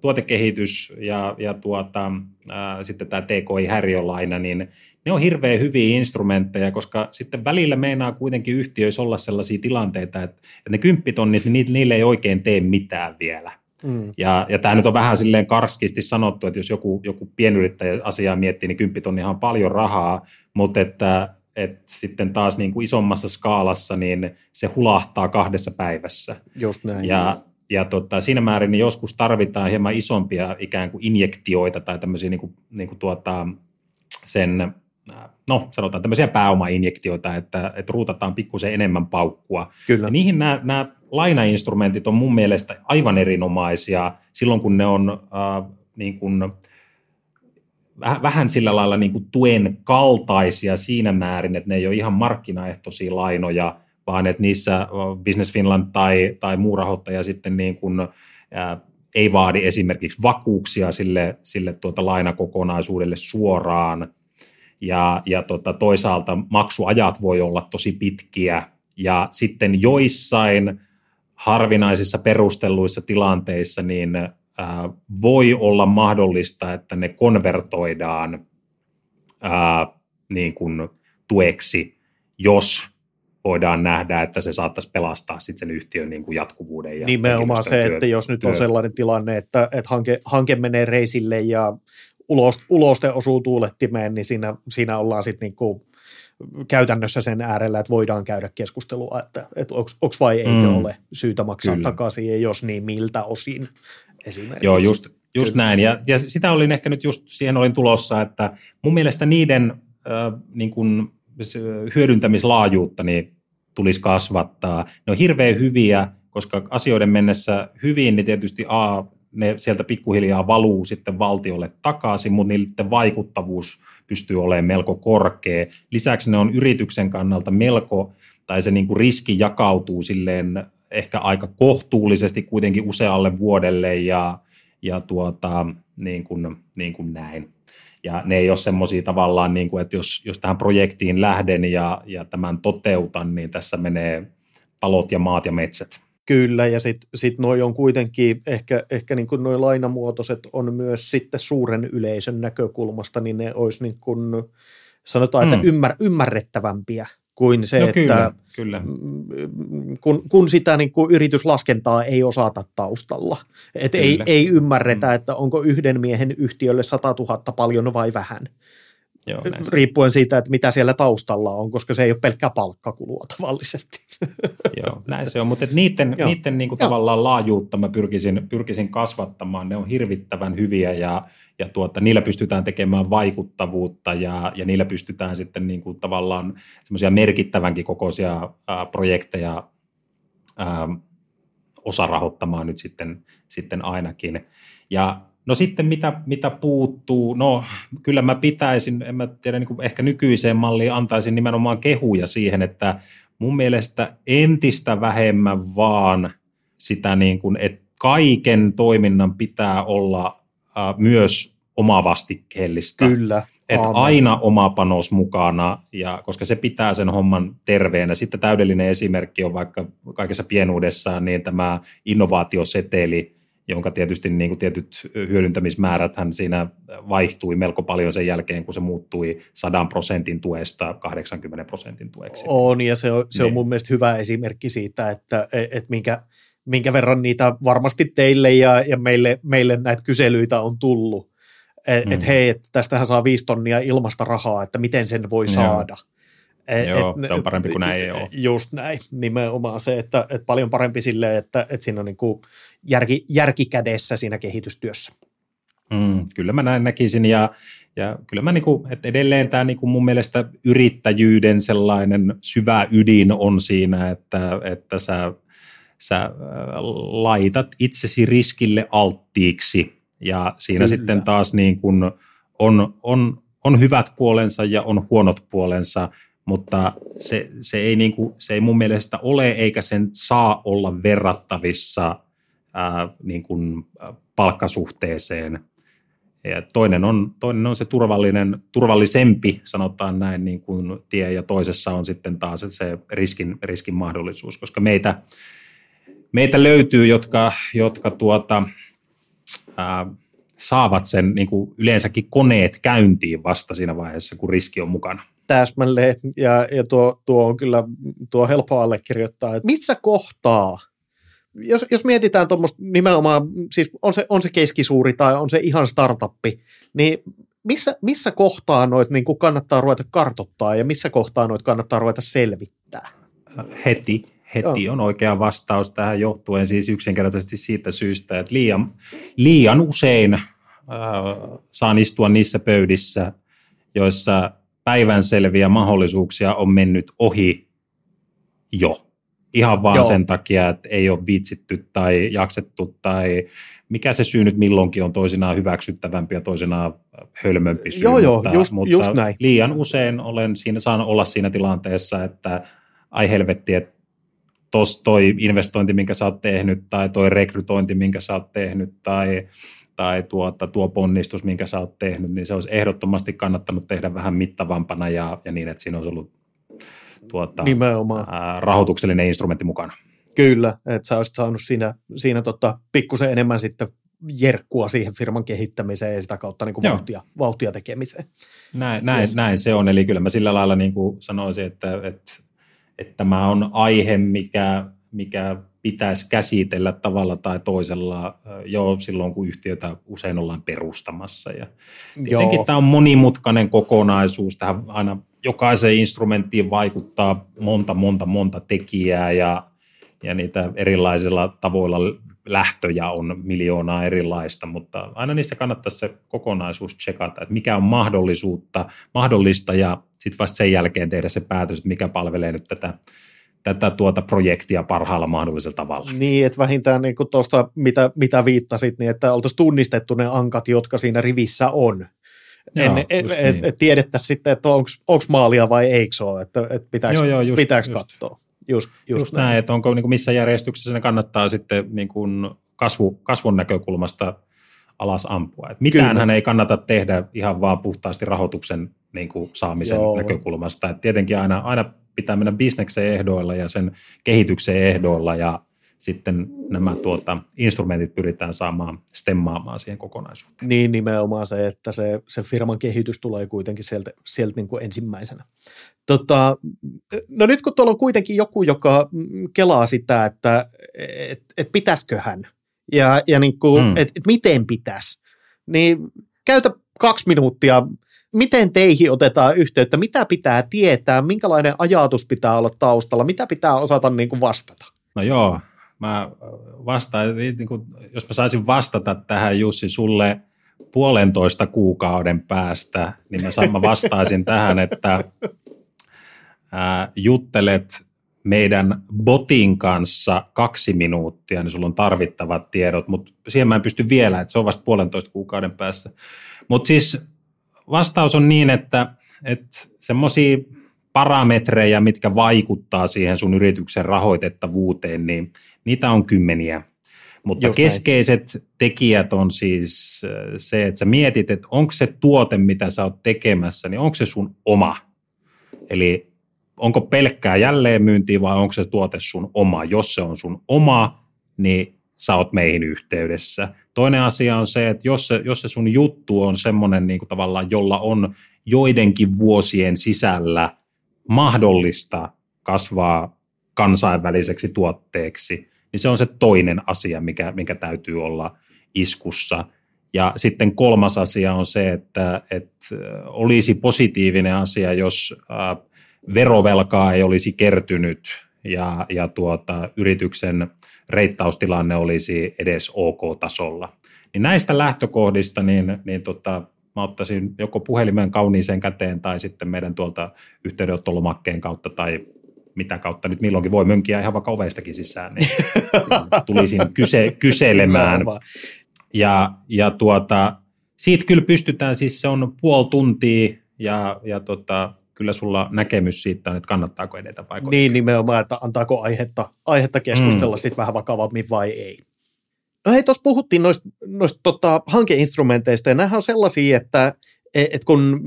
tuotekehitys ja, ja tuota, ää, sitten tämä TKI-häriölaina, niin ne on hirveän hyviä instrumentteja, koska sitten välillä meinaa kuitenkin yhtiöissä olla sellaisia tilanteita, että, että ne kymppitonnit, niin niille, niille ei oikein tee mitään vielä. Mm. Ja, ja tämä nyt on vähän silleen karskisti sanottu, että jos joku, joku pienyrittäjä asiaa miettii, niin kymppitonnihan on paljon rahaa, mutta että, että sitten taas niin kuin isommassa skaalassa niin se hulahtaa kahdessa päivässä. Just näin. Ja, ja tota, siinä määrin niin joskus tarvitaan hieman isompia ikään kuin injektioita tai tämmöisiä niin kuin, niin kuin tuota, sen, no sanotaan tämmöisiä pääomainjektioita, että, että ruutataan pikkusen enemmän paukkua. Kyllä. Ja niihin nämä, nämä lainainstrumentit on mun mielestä aivan erinomaisia silloin, kun ne on äh, niin kuin, vähän sillä lailla niin kuin tuen kaltaisia siinä määrin, että ne ei ole ihan markkinaehtoisia lainoja – vaan että niissä Business Finland tai, tai muu rahoittaja sitten niin kuin, ää, ei vaadi esimerkiksi vakuuksia sille, sille tuota lainakokonaisuudelle suoraan, ja, ja tota, toisaalta maksuajat voi olla tosi pitkiä, ja sitten joissain harvinaisissa perustelluissa tilanteissa niin ää, voi olla mahdollista, että ne konvertoidaan ää, niin kuin tueksi, jos voidaan nähdä, että se saattaisi pelastaa sitten sen yhtiön niin kuin jatkuvuuden. Ja Nimenomaan se, työ, että jos nyt työ. on sellainen tilanne, että, että hanke, hanke menee reisille ja ulos, uloste osuu tuulettimeen, niin siinä, siinä ollaan sitten niin kuin käytännössä sen äärellä, että voidaan käydä keskustelua, että, että onko vai eikö mm. ole syytä maksaa Kyllä. takaisin, ja jos niin, miltä osin esimerkiksi. Joo, just, just näin. Ja, ja sitä olin ehkä nyt just, siihen olin tulossa, että mun mielestä niiden äh, niin kuin hyödyntämislaajuutta niin tulisi kasvattaa. Ne on hirveän hyviä, koska asioiden mennessä hyvin, niin tietysti A, ne sieltä pikkuhiljaa valuu sitten valtiolle takaisin, mutta niiden vaikuttavuus pystyy olemaan melko korkea. Lisäksi ne on yrityksen kannalta melko, tai se niin kuin riski jakautuu silleen ehkä aika kohtuullisesti kuitenkin usealle vuodelle ja, ja tuota, niin kuin, niin kuin näin. Ja ne ei ole semmoisia tavallaan, niin kuin, että jos, jos tähän projektiin lähden ja, ja tämän toteutan, niin tässä menee talot ja maat ja metsät. Kyllä, ja sitten sit noi on kuitenkin, ehkä, ehkä niin kuin noi lainamuotoiset on myös sitten suuren yleisön näkökulmasta, niin ne olisi niin kuin, sanotaan, että mm. ymmär, ymmärrettävämpiä kuin se, no, että kyllä, kyllä. Kun, kun sitä niin kuin yrityslaskentaa ei osata taustalla. Et ei, ei ymmärretä, mm. että onko yhden miehen yhtiölle 100 000 paljon vai vähän. Joo, riippuen siitä, että mitä siellä taustalla on, koska se ei ole pelkkä palkkakulua tavallisesti. [LAUGHS] Joo, näin se on, mutta niiden, niiden niin kuin tavallaan laajuutta mä pyrkisin, pyrkisin kasvattamaan. Ne on hirvittävän hyviä ja, ja tuota, niillä pystytään tekemään vaikuttavuutta ja, ja niillä pystytään sitten niin kuin tavallaan semmoisia merkittävänkin kokoisia ää, projekteja ää, osarahoittamaan nyt sitten, sitten ainakin. Ja No sitten mitä, mitä puuttuu? No kyllä mä pitäisin, en mä tiedä, niin kuin ehkä nykyiseen malliin antaisin nimenomaan kehuja siihen, että mun mielestä entistä vähemmän vaan sitä, niin kuin, että kaiken toiminnan pitää olla äh, myös omavastikkeellista. Kyllä. Että aina oma panos mukana, ja, koska se pitää sen homman terveenä. Sitten täydellinen esimerkki on vaikka kaikessa pienuudessaan niin tämä innovaatioseteli, jonka tietysti niin kuin tietyt hyödyntämismäärät hän siinä vaihtui melko paljon sen jälkeen, kun se muuttui 100 prosentin tuesta 80 prosentin tueksi. On, ja se on, se on niin. mun mielestä hyvä esimerkki siitä, että et minkä, minkä verran niitä varmasti teille ja, ja meille, meille näitä kyselyitä on tullut. Että mm. et, hei, että tästähän saa viisi tonnia ilmasta rahaa, että miten sen voi saada. Et, Joo, et, se on parempi kuin näin ei ole. Just näin, nimenomaan se, että, että paljon parempi silleen, että, että siinä on niin kuin järki, järki kädessä siinä kehitystyössä. Mm, kyllä mä näin näkisin ja, ja kyllä mä niinku, että edelleen tämä niinku mun mielestä yrittäjyyden sellainen syvä ydin on siinä, että, että sä, sä laitat itsesi riskille alttiiksi ja siinä kyllä. sitten taas niin kun on, on, on hyvät puolensa ja on huonot puolensa, mutta se, se, ei niinku, se ei mun mielestä ole eikä sen saa olla verrattavissa ää, niin kuin palkkasuhteeseen – ja toinen on, toinen on se turvallinen, turvallisempi, sanotaan näin, niin kuin tie, ja toisessa on sitten taas se riskin, riskin mahdollisuus, koska meitä, meitä löytyy, jotka, jotka tuota, ää, saavat sen niin kuin yleensäkin koneet käyntiin vasta siinä vaiheessa, kun riski on mukana. Täsmälleen, ja, ja tuo, tuo on kyllä tuo helppo allekirjoittaa, että missä kohtaa jos, jos mietitään tuommoista nimenomaan, siis on se, on se keskisuuri tai on se ihan startuppi, niin missä, missä kohtaa noit niin kannattaa ruveta kartottaa ja missä kohtaa noit kannattaa ruveta selvittää? Heti. Heti on oikea vastaus tähän johtuen siis yksinkertaisesti siitä syystä, että liian, liian usein äh, saan istua niissä pöydissä, joissa päivänselviä mahdollisuuksia on mennyt ohi jo Ihan vaan Joo. sen takia, että ei ole viitsitty tai jaksettu tai mikä se syy nyt milloinkin on toisinaan hyväksyttävämpi ja toisinaan hölmömpi syy. Joo, joo, mutta, just, mutta just näin. liian usein olen siinä, saan olla siinä tilanteessa, että ai helvetti, että tos toi investointi, minkä sä oot tehnyt, tai toi rekrytointi, minkä sä oot tehnyt, tai, tai tuota, tuo ponnistus, minkä sä oot tehnyt, niin se olisi ehdottomasti kannattanut tehdä vähän mittavampana ja, ja niin, että siinä olisi ollut tuota, Nimenomaan. Ää, rahoituksellinen instrumentti mukana. Kyllä, että sä olisit saanut siinä, siinä tota, pikkusen enemmän sitten jerkkua siihen firman kehittämiseen ja sitä kautta niin kuin vauhtia, vauhtia tekemiseen. Näin, näin, yes. näin se on, eli kyllä mä sillä lailla niin kuin sanoisin, että, että, että tämä on aihe, mikä, mikä pitäisi käsitellä tavalla tai toisella jo silloin, kun yhtiötä usein ollaan perustamassa. Ja tietenkin Joo. tämä on monimutkainen kokonaisuus, tähän aina jokaiseen instrumenttiin vaikuttaa monta, monta, monta tekijää ja, ja niitä erilaisilla tavoilla lähtöjä on miljoonaa erilaista, mutta aina niistä kannattaisi se kokonaisuus checkata, että mikä on mahdollisuutta, mahdollista ja sitten vasta sen jälkeen tehdä se päätös, että mikä palvelee nyt tätä, tätä tuota projektia parhaalla mahdollisella tavalla. Niin, että vähintään niin tuosta, mitä, mitä viittasit, niin että oltaisiin tunnistettu ne ankat, jotka siinä rivissä on. Joo, en, niin. et, tiedettäisiin sitten, että onko maalia vai eikö ole, että et pitääkö, joo, joo, pitääkö just. katsoa. Just, just, just näin. näin, että onko niin kuin missä järjestyksessä ne kannattaa sitten niin kuin kasvu, kasvun näkökulmasta alas ampua. Et mitäänhän ei kannata tehdä ihan vaan puhtaasti rahoituksen niin kuin saamisen Joo. näkökulmasta. Et tietenkin aina, aina pitää mennä bisneksen ehdoilla ja sen kehityksen ehdoilla ja sitten nämä tuota, instrumentit pyritään saamaan stemmaamaan siihen kokonaisuuteen. Niin nimenomaan se, että se, se firman kehitys tulee kuitenkin sieltä, sieltä niin kuin ensimmäisenä. Tota, no nyt kun tuolla on kuitenkin joku, joka kelaa sitä, että et, et pitäisiköhän ja, ja niin kuin, mm. että et miten pitäisi, niin käytä kaksi minuuttia. Miten teihin otetaan yhteyttä, mitä pitää tietää, minkälainen ajatus pitää olla taustalla, mitä pitää osata niin kuin vastata? No joo, mä vastaan, niin kuin, jos mä saisin vastata tähän Jussi sulle puolentoista kuukauden päästä, niin mä, mä vastaisin tähän, että ää, juttelet meidän botin kanssa kaksi minuuttia, niin sulla on tarvittavat tiedot, mutta siihen mä en pysty vielä, että se on vasta puolentoista kuukauden päässä. Mutta siis vastaus on niin, että, että semmoisia parametreja, mitkä vaikuttaa siihen sun yrityksen rahoitettavuuteen, niin niitä on kymmeniä. Mutta Just keskeiset näin. tekijät on siis äh, se, että sä mietit, että onko se tuote, mitä sä oot tekemässä, niin onko se sun oma. Eli onko pelkkää jälleenmyyntiä vai onko se tuote sun oma. Jos se on sun oma, niin sä oot meihin yhteydessä. Toinen asia on se, että jos se, jos se sun juttu on semmoinen niin kuin tavallaan, jolla on joidenkin vuosien sisällä mahdollista kasvaa kansainväliseksi tuotteeksi, niin se on se toinen asia, mikä, mikä täytyy olla iskussa. Ja sitten kolmas asia on se, että, että olisi positiivinen asia, jos verovelkaa ei olisi kertynyt ja, ja tuota, yrityksen reittaustilanne olisi edes OK-tasolla. Niin näistä lähtökohdista niin, niin tota, mä ottaisin joko puhelimen kauniiseen käteen tai sitten meidän tuolta yhteydenottolomakkeen kautta tai mitä kautta nyt milloinkin voi mönkiä ihan vaikka oveistakin sisään, niin [LAUGHS] tulisin kyse, kyselemään. Ja, ja tuota, siitä kyllä pystytään, siis se on puoli tuntia ja, ja tota, kyllä sulla näkemys siitä on, että kannattaako edetä vai Niin, nimenomaan, että antaako aihetta, aihetta keskustella mm. sitten vähän vakavammin vai ei. No hei, tuossa puhuttiin noista, noista tota, hankeinstrumenteista, ja nämähän on sellaisia, että et kun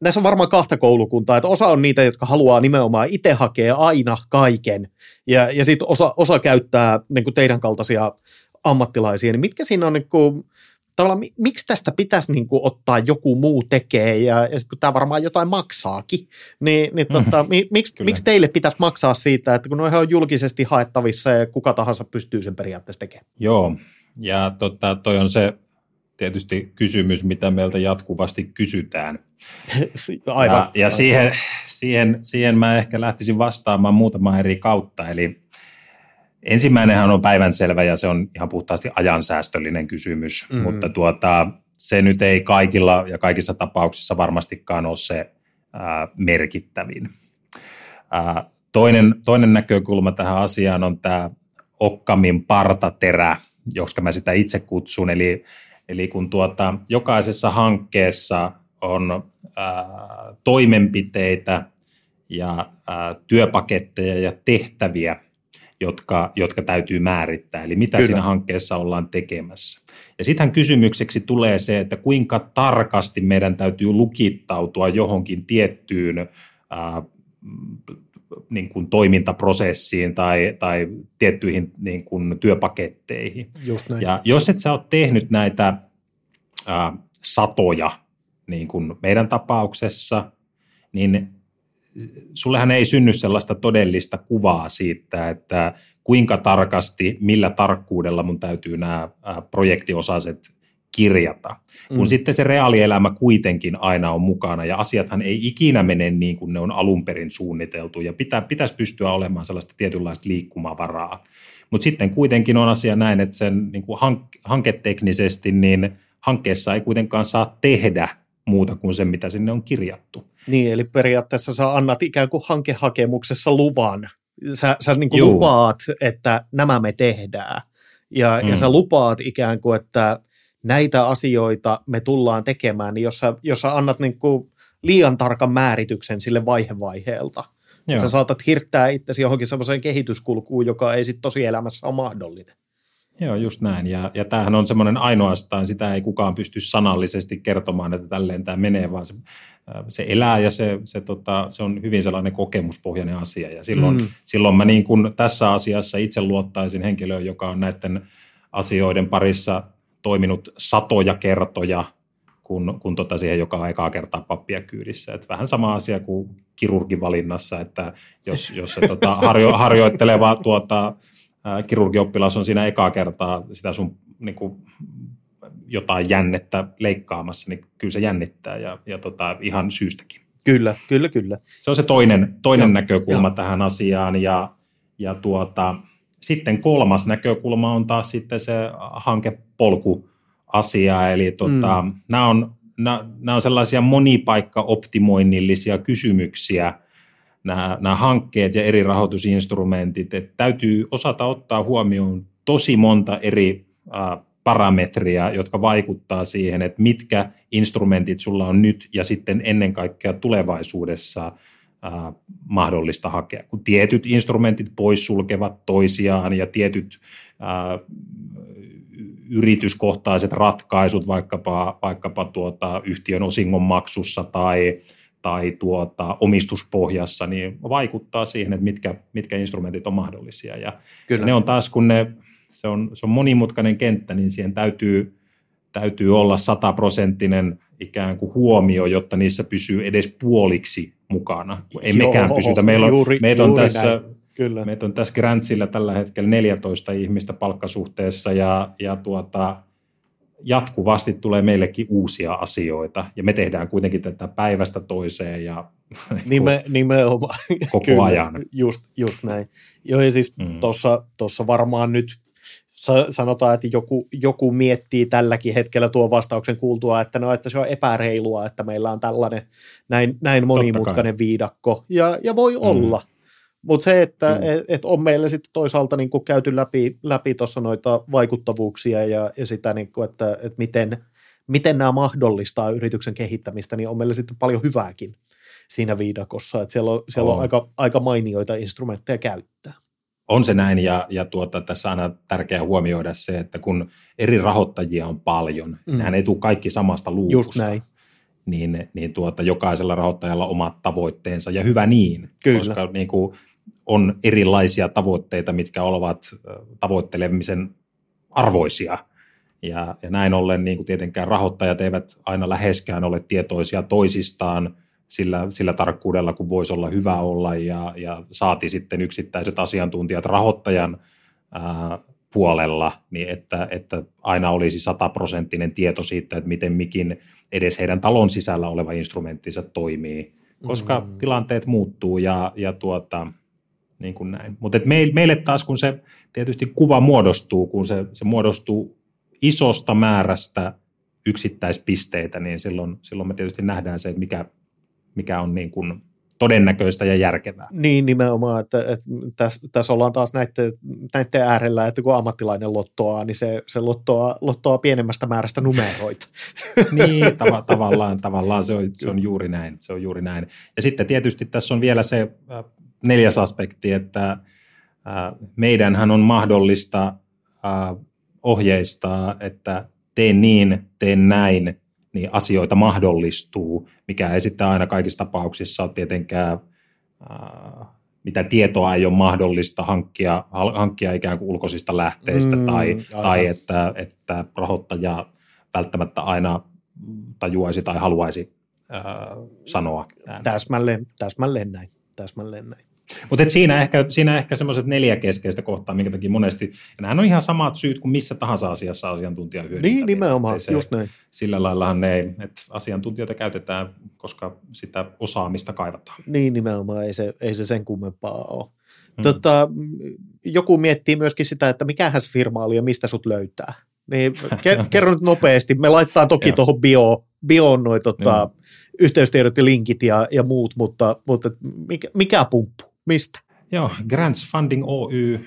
näissä on varmaan kahta koulukuntaa, että osa on niitä, jotka haluaa nimenomaan itse hakea aina kaiken, ja, ja sitten osa, osa käyttää niin kuin teidän kaltaisia ammattilaisia, niin mitkä siinä on niin kuin, tavallaan, miksi tästä pitäisi niin kuin ottaa joku muu tekee, ja, ja sitten kun tämä varmaan jotain maksaakin, niin, niin tota, mi, miksi, miksi teille pitäisi maksaa siitä, että kun ne on julkisesti haettavissa ja kuka tahansa pystyy sen periaatteessa tekemään? Joo, ja tota, toi on se tietysti kysymys, mitä meiltä jatkuvasti kysytään. [LAUGHS] Aivan. Ja, ja siihen, siihen, siihen mä ehkä lähtisin vastaamaan muutama eri kautta. Eli ensimmäinenhän on päivänselvä ja se on ihan puhtaasti ajansäästöllinen kysymys, mm-hmm. mutta tuota, se nyt ei kaikilla ja kaikissa tapauksissa varmastikaan ole se ää, merkittävin. Ää, toinen, toinen näkökulma tähän asiaan on tämä Okkamin partaterä, joska mä sitä itse kutsun. Eli, eli kun tuota, jokaisessa hankkeessa on ää, toimenpiteitä ja ää, työpaketteja ja tehtäviä, jotka, jotka täytyy määrittää, eli mitä Kyllä. siinä hankkeessa ollaan tekemässä. Ja sittenhän kysymykseksi tulee se, että kuinka tarkasti meidän täytyy lukittautua johonkin tiettyyn ää, niin kuin toimintaprosessiin tai, tai tiettyihin niin kuin työpaketteihin. Just näin. Ja jos et sä ole tehnyt näitä ää, satoja, niin kuin meidän tapauksessa, niin sullehan ei synny sellaista todellista kuvaa siitä, että kuinka tarkasti, millä tarkkuudella mun täytyy nämä projektiosaset kirjata. Mm. Kun sitten se reaalielämä kuitenkin aina on mukana ja asiathan ei ikinä mene niin kuin ne on alun perin suunniteltu ja pitää, pitäisi pystyä olemaan sellaista tietynlaista liikkumavaraa. Mutta sitten kuitenkin on asia näin, että sen niin kuin hank- hanketeknisesti niin hankkeessa ei kuitenkaan saa tehdä muuta kuin se, mitä sinne on kirjattu. Niin, eli periaatteessa sä annat ikään kuin hankehakemuksessa luvan. Sä, sä niin kuin lupaat, että nämä me tehdään. Ja, mm. ja sä lupaat ikään kuin, että näitä asioita me tullaan tekemään, niin jos sä, jos sä annat niin kuin liian tarkan määrityksen sille vaihevaiheelta, Joo. sä saatat hirttää itsesi johonkin semmoiseen kehityskulkuun, joka ei sitten tosielämässä ole mahdollinen. Joo, just näin. Ja, ja tämähän on semmoinen ainoastaan, sitä ei kukaan pysty sanallisesti kertomaan, että tälleen tämä menee, vaan se, se elää ja se, se, tota, se on hyvin sellainen kokemuspohjainen asia. Ja silloin, mm. silloin mä niin kun tässä asiassa itse luottaisin henkilöön, joka on näiden asioiden parissa toiminut satoja kertoja, kun, kun tota siihen joka aikaa kertaa pappia kyydissä. Et vähän sama asia kuin kirurgin valinnassa, että jos, jos se tota, harjo, harjoitteleva tuota, kirurgioppilas on siinä ekaa kertaa sitä sun niin kuin, jotain jännettä leikkaamassa, niin kyllä se jännittää ja, ja tota, ihan syystäkin. Kyllä, kyllä, kyllä. Se on se toinen, toinen ja, näkökulma ja. tähän asiaan ja, ja tuota, sitten kolmas näkökulma on taas sitten se hankepolkuasia, eli tota, mm. nämä, on, nämä, nämä on sellaisia monipaikka-optimoinnillisia kysymyksiä, nämä, nämä hankkeet ja eri rahoitusinstrumentit, että täytyy osata ottaa huomioon tosi monta eri äh, parametria, jotka vaikuttaa siihen, että mitkä instrumentit sulla on nyt ja sitten ennen kaikkea tulevaisuudessa äh, mahdollista hakea. Kun tietyt instrumentit poissulkevat toisiaan ja tietyt äh, yrityskohtaiset ratkaisut vaikkapa, vaikkapa tuota, yhtiön osingonmaksussa tai, tai tuota, omistuspohjassa, niin vaikuttaa siihen, että mitkä, mitkä instrumentit on mahdollisia. Ja Kyllä. ne on taas, kun ne, se on, se on monimutkainen kenttä, niin siihen täytyy, täytyy olla sataprosenttinen ikään kuin huomio, jotta niissä pysyy edes puoliksi mukana. Ei Joo, mekään pysytä. Meillä on, juuri, meillä on tässä Kyllä. Meitä on tässä Grantsillä tällä hetkellä 14 ihmistä palkkasuhteessa ja, ja tuota, jatkuvasti tulee meillekin uusia asioita ja me tehdään kuitenkin tätä päivästä toiseen ja [LAUGHS] Nime, nimenomaan. koko [LAUGHS] Kyllä, ajan. Just, just näin. Joo, ja siis Mm. tuossa varmaan nyt sa- sanotaan, että joku, joku miettii tälläkin hetkellä tuon vastauksen kuultua, että no, että se on epäreilua, että meillä on tällainen näin, näin monimutkainen viidakko, ja, ja voi Mm. olla. Mutta se, että Mm. et, et on meillä sitten toisaalta niin kuin käyty läpi, läpi tuossa noita vaikuttavuuksia ja, ja sitä, niin kuin, että, että miten, miten nämä mahdollistaa yrityksen kehittämistä, niin on meillä sitten paljon hyvääkin siinä viidakossa, että siellä on, siellä on On. aika, aika mainioita instrumentteja käyttää. On se näin ja, ja tuota, tässä on aina tärkeää huomioida se, että kun eri rahoittajia on paljon, Mm. nehän ei tule kaikki samasta luukusta. Just näin. Niin, niin tuota, jokaisella rahoittajalla omat tavoitteensa ja hyvä niin, Kyllä. koska niin kuin, on erilaisia tavoitteita, mitkä ovat tavoittelemisen arvoisia. Ja, ja näin ollen niin kuin tietenkään rahoittajat eivät aina läheskään ole tietoisia toisistaan sillä, sillä tarkkuudella, kun voisi olla hyvä olla, ja, ja saati sitten yksittäiset asiantuntijat rahoittajan ää, puolella, niin että, että aina olisi sataprosenttinen tieto siitä, että miten mikin edes heidän talon sisällä oleva instrumenttinsa toimii, koska Mm. mm. tilanteet muuttuu ja, ja tuota, niin kuin näin. Mutta meille, meille taas, kun se tietysti kuva muodostuu, kun se, se muodostuu isosta määrästä yksittäispisteitä, niin silloin, silloin me tietysti nähdään se, että mikä, mikä on niin kuin todennäköistä ja järkevää. Niin nimenomaan, että, että tässä, tässä ollaan taas näiden, näiden äärellä, että kun ammattilainen lottoaa, niin se, se lottoaa, lottoaa pienemmästä määrästä numeroita. [LAUGHS] Niin, tav- tavallaan, tavallaan se, on, se on juuri näin. Se on juuri näin. Ja sitten tietysti tässä on vielä se äh, neljäs aspekti, että äh, meidänhän on mahdollista äh, ohjeistaa, että teen niin, teen näin, niin asioita mahdollistuu, mikä ei sitten aina kaikissa tapauksissa ole tietenkään, äh, mitä tietoa ei ole mahdollista hankkia, hankkia ikään kuin ulkoisista lähteistä Mm, mm, tai, aivan. tai että, että rahoittaja välttämättä aina tajuaisi tai haluaisi äh, sanoa. ääneen. Täsmälleen, täsmälleen näin. Täsmälleen näin. Mutta siinä ehkä, siinä ehkä semmoiset neljä keskeistä kohtaa, minkä takia monesti, ja nämä on ihan samat syyt kuin missä tahansa asiassa asiantuntija hyödyntää. Niin, nimenomaan, se, just näin. Sillä laillahan ne että asiantuntijoita käytetään, koska sitä osaamista kaivataan. Niin nimenomaan, ei se, ei se sen kummempaa ole. Mm. Tota, joku miettii myöskin sitä, että mikähän se firma oli ja mistä sut löytää. Niin, ke- [LAUGHS] kerro nyt nopeasti. Me laittaa toki tuohon bio, bioon noi, tota, yhteystiedot ja linkit ja, ja muut, mutta, mutta mikä, mikä pumppu? Mistä? Joo, Grants Funding Oy.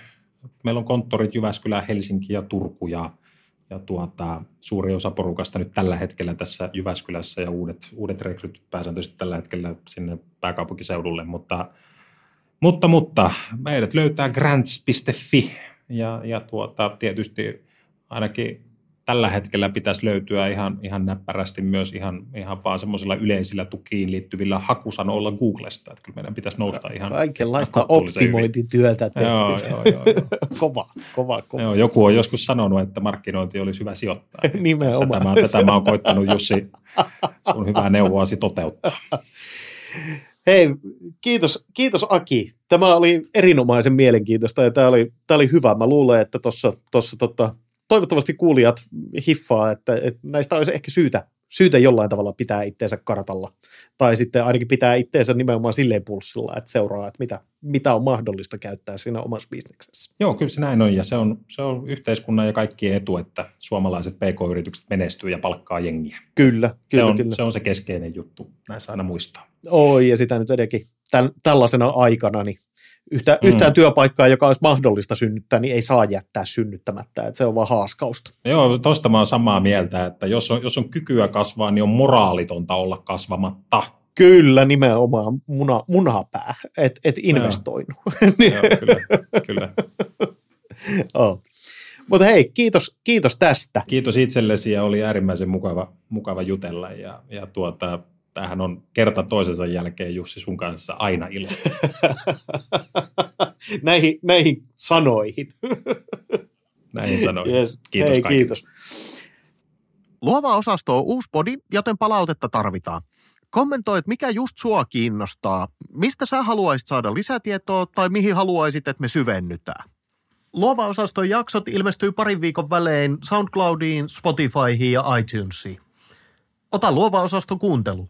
Meillä on konttorit Jyväskylä, Helsinki ja Turku ja, ja tuota, suuri osa porukasta nyt tällä hetkellä tässä Jyväskylässä ja uudet, uudet rekryt pääsääntöisesti tällä hetkellä sinne pääkaupunkiseudulle, mutta, mutta, mutta meidät löytää grants.fi ja, ja tuota, tietysti ainakin tällä hetkellä pitäisi löytyä ihan, ihan näppärästi myös ihan, ihan vaan semmoisilla yleisillä tukiin liittyvillä hakusanoilla Googlesta, että kyllä meidän pitäisi nousta ihan Kaikenlaista optimointityötä tehty. Joo, joo, joo, [LAUGHS] joo. kova, kova, kova. Joo, joku on joskus sanonut, että markkinointi olisi hyvä sijoittaa. [LAUGHS] Nimenomaan. Tätä mä, tätä mä oon koittanut Jussi sun hyvää neuvoasi toteuttaa. [LAUGHS] Hei, kiitos, kiitos Aki. Tämä oli erinomaisen mielenkiintoista ja tämä oli, tämä oli hyvä. Mä luulen, että tuossa, tuossa tota, toivottavasti kuulijat hiffaa, että, että näistä olisi ehkä syytä, syytä jollain tavalla pitää itteensä kartalla. Tai sitten ainakin pitää itteensä nimenomaan silleen pulssilla, että seuraa, että mitä, mitä on mahdollista käyttää siinä omassa bisneksessä. Joo, kyllä se näin on ja se on, se on yhteiskunnan ja kaikkien etu, että suomalaiset PK-yritykset menestyy ja palkkaa jengiä. Kyllä, Se kyllä, on, kyllä. se on se keskeinen juttu, näissä aina muistaa. Oi, ja sitä nyt edenkin täl, tällaisena aikana, niin yhtä, Mm. yhtään työpaikkaa, joka olisi mahdollista synnyttää, niin ei saa jättää synnyttämättä, että se on vaan haaskausta. Joo, tosta mä oon samaa mieltä, että jos on, jos on kykyä kasvaa, niin on moraalitonta olla kasvamatta. Kyllä, nimenomaan muna, munapää, et, et investoinut. Joo, kyllä, kyllä. [LAUGHS] oh. Mutta hei, kiitos, kiitos tästä. Kiitos itsellesi ja oli äärimmäisen mukava, mukava jutella ja, ja tuota, tämähän on kerta toisensa jälkeen Jussi sun kanssa aina ilo. [LAUGHS] näihin, näihin sanoihin. [LAUGHS] Näin sanoin. Yes. Kiitos hei, kaikille. kiitos. Luova osasto on uusi podi, joten palautetta tarvitaan. Kommentoi, että mikä just sua kiinnostaa. Mistä sä haluaisit saada lisätietoa tai mihin haluaisit, että me syvennytään? Luova-osaston jaksot ilmestyy parin viikon välein SoundCloudiin, Spotifyhin ja iTunesiin. Ota Luova-osasto kuuntelu.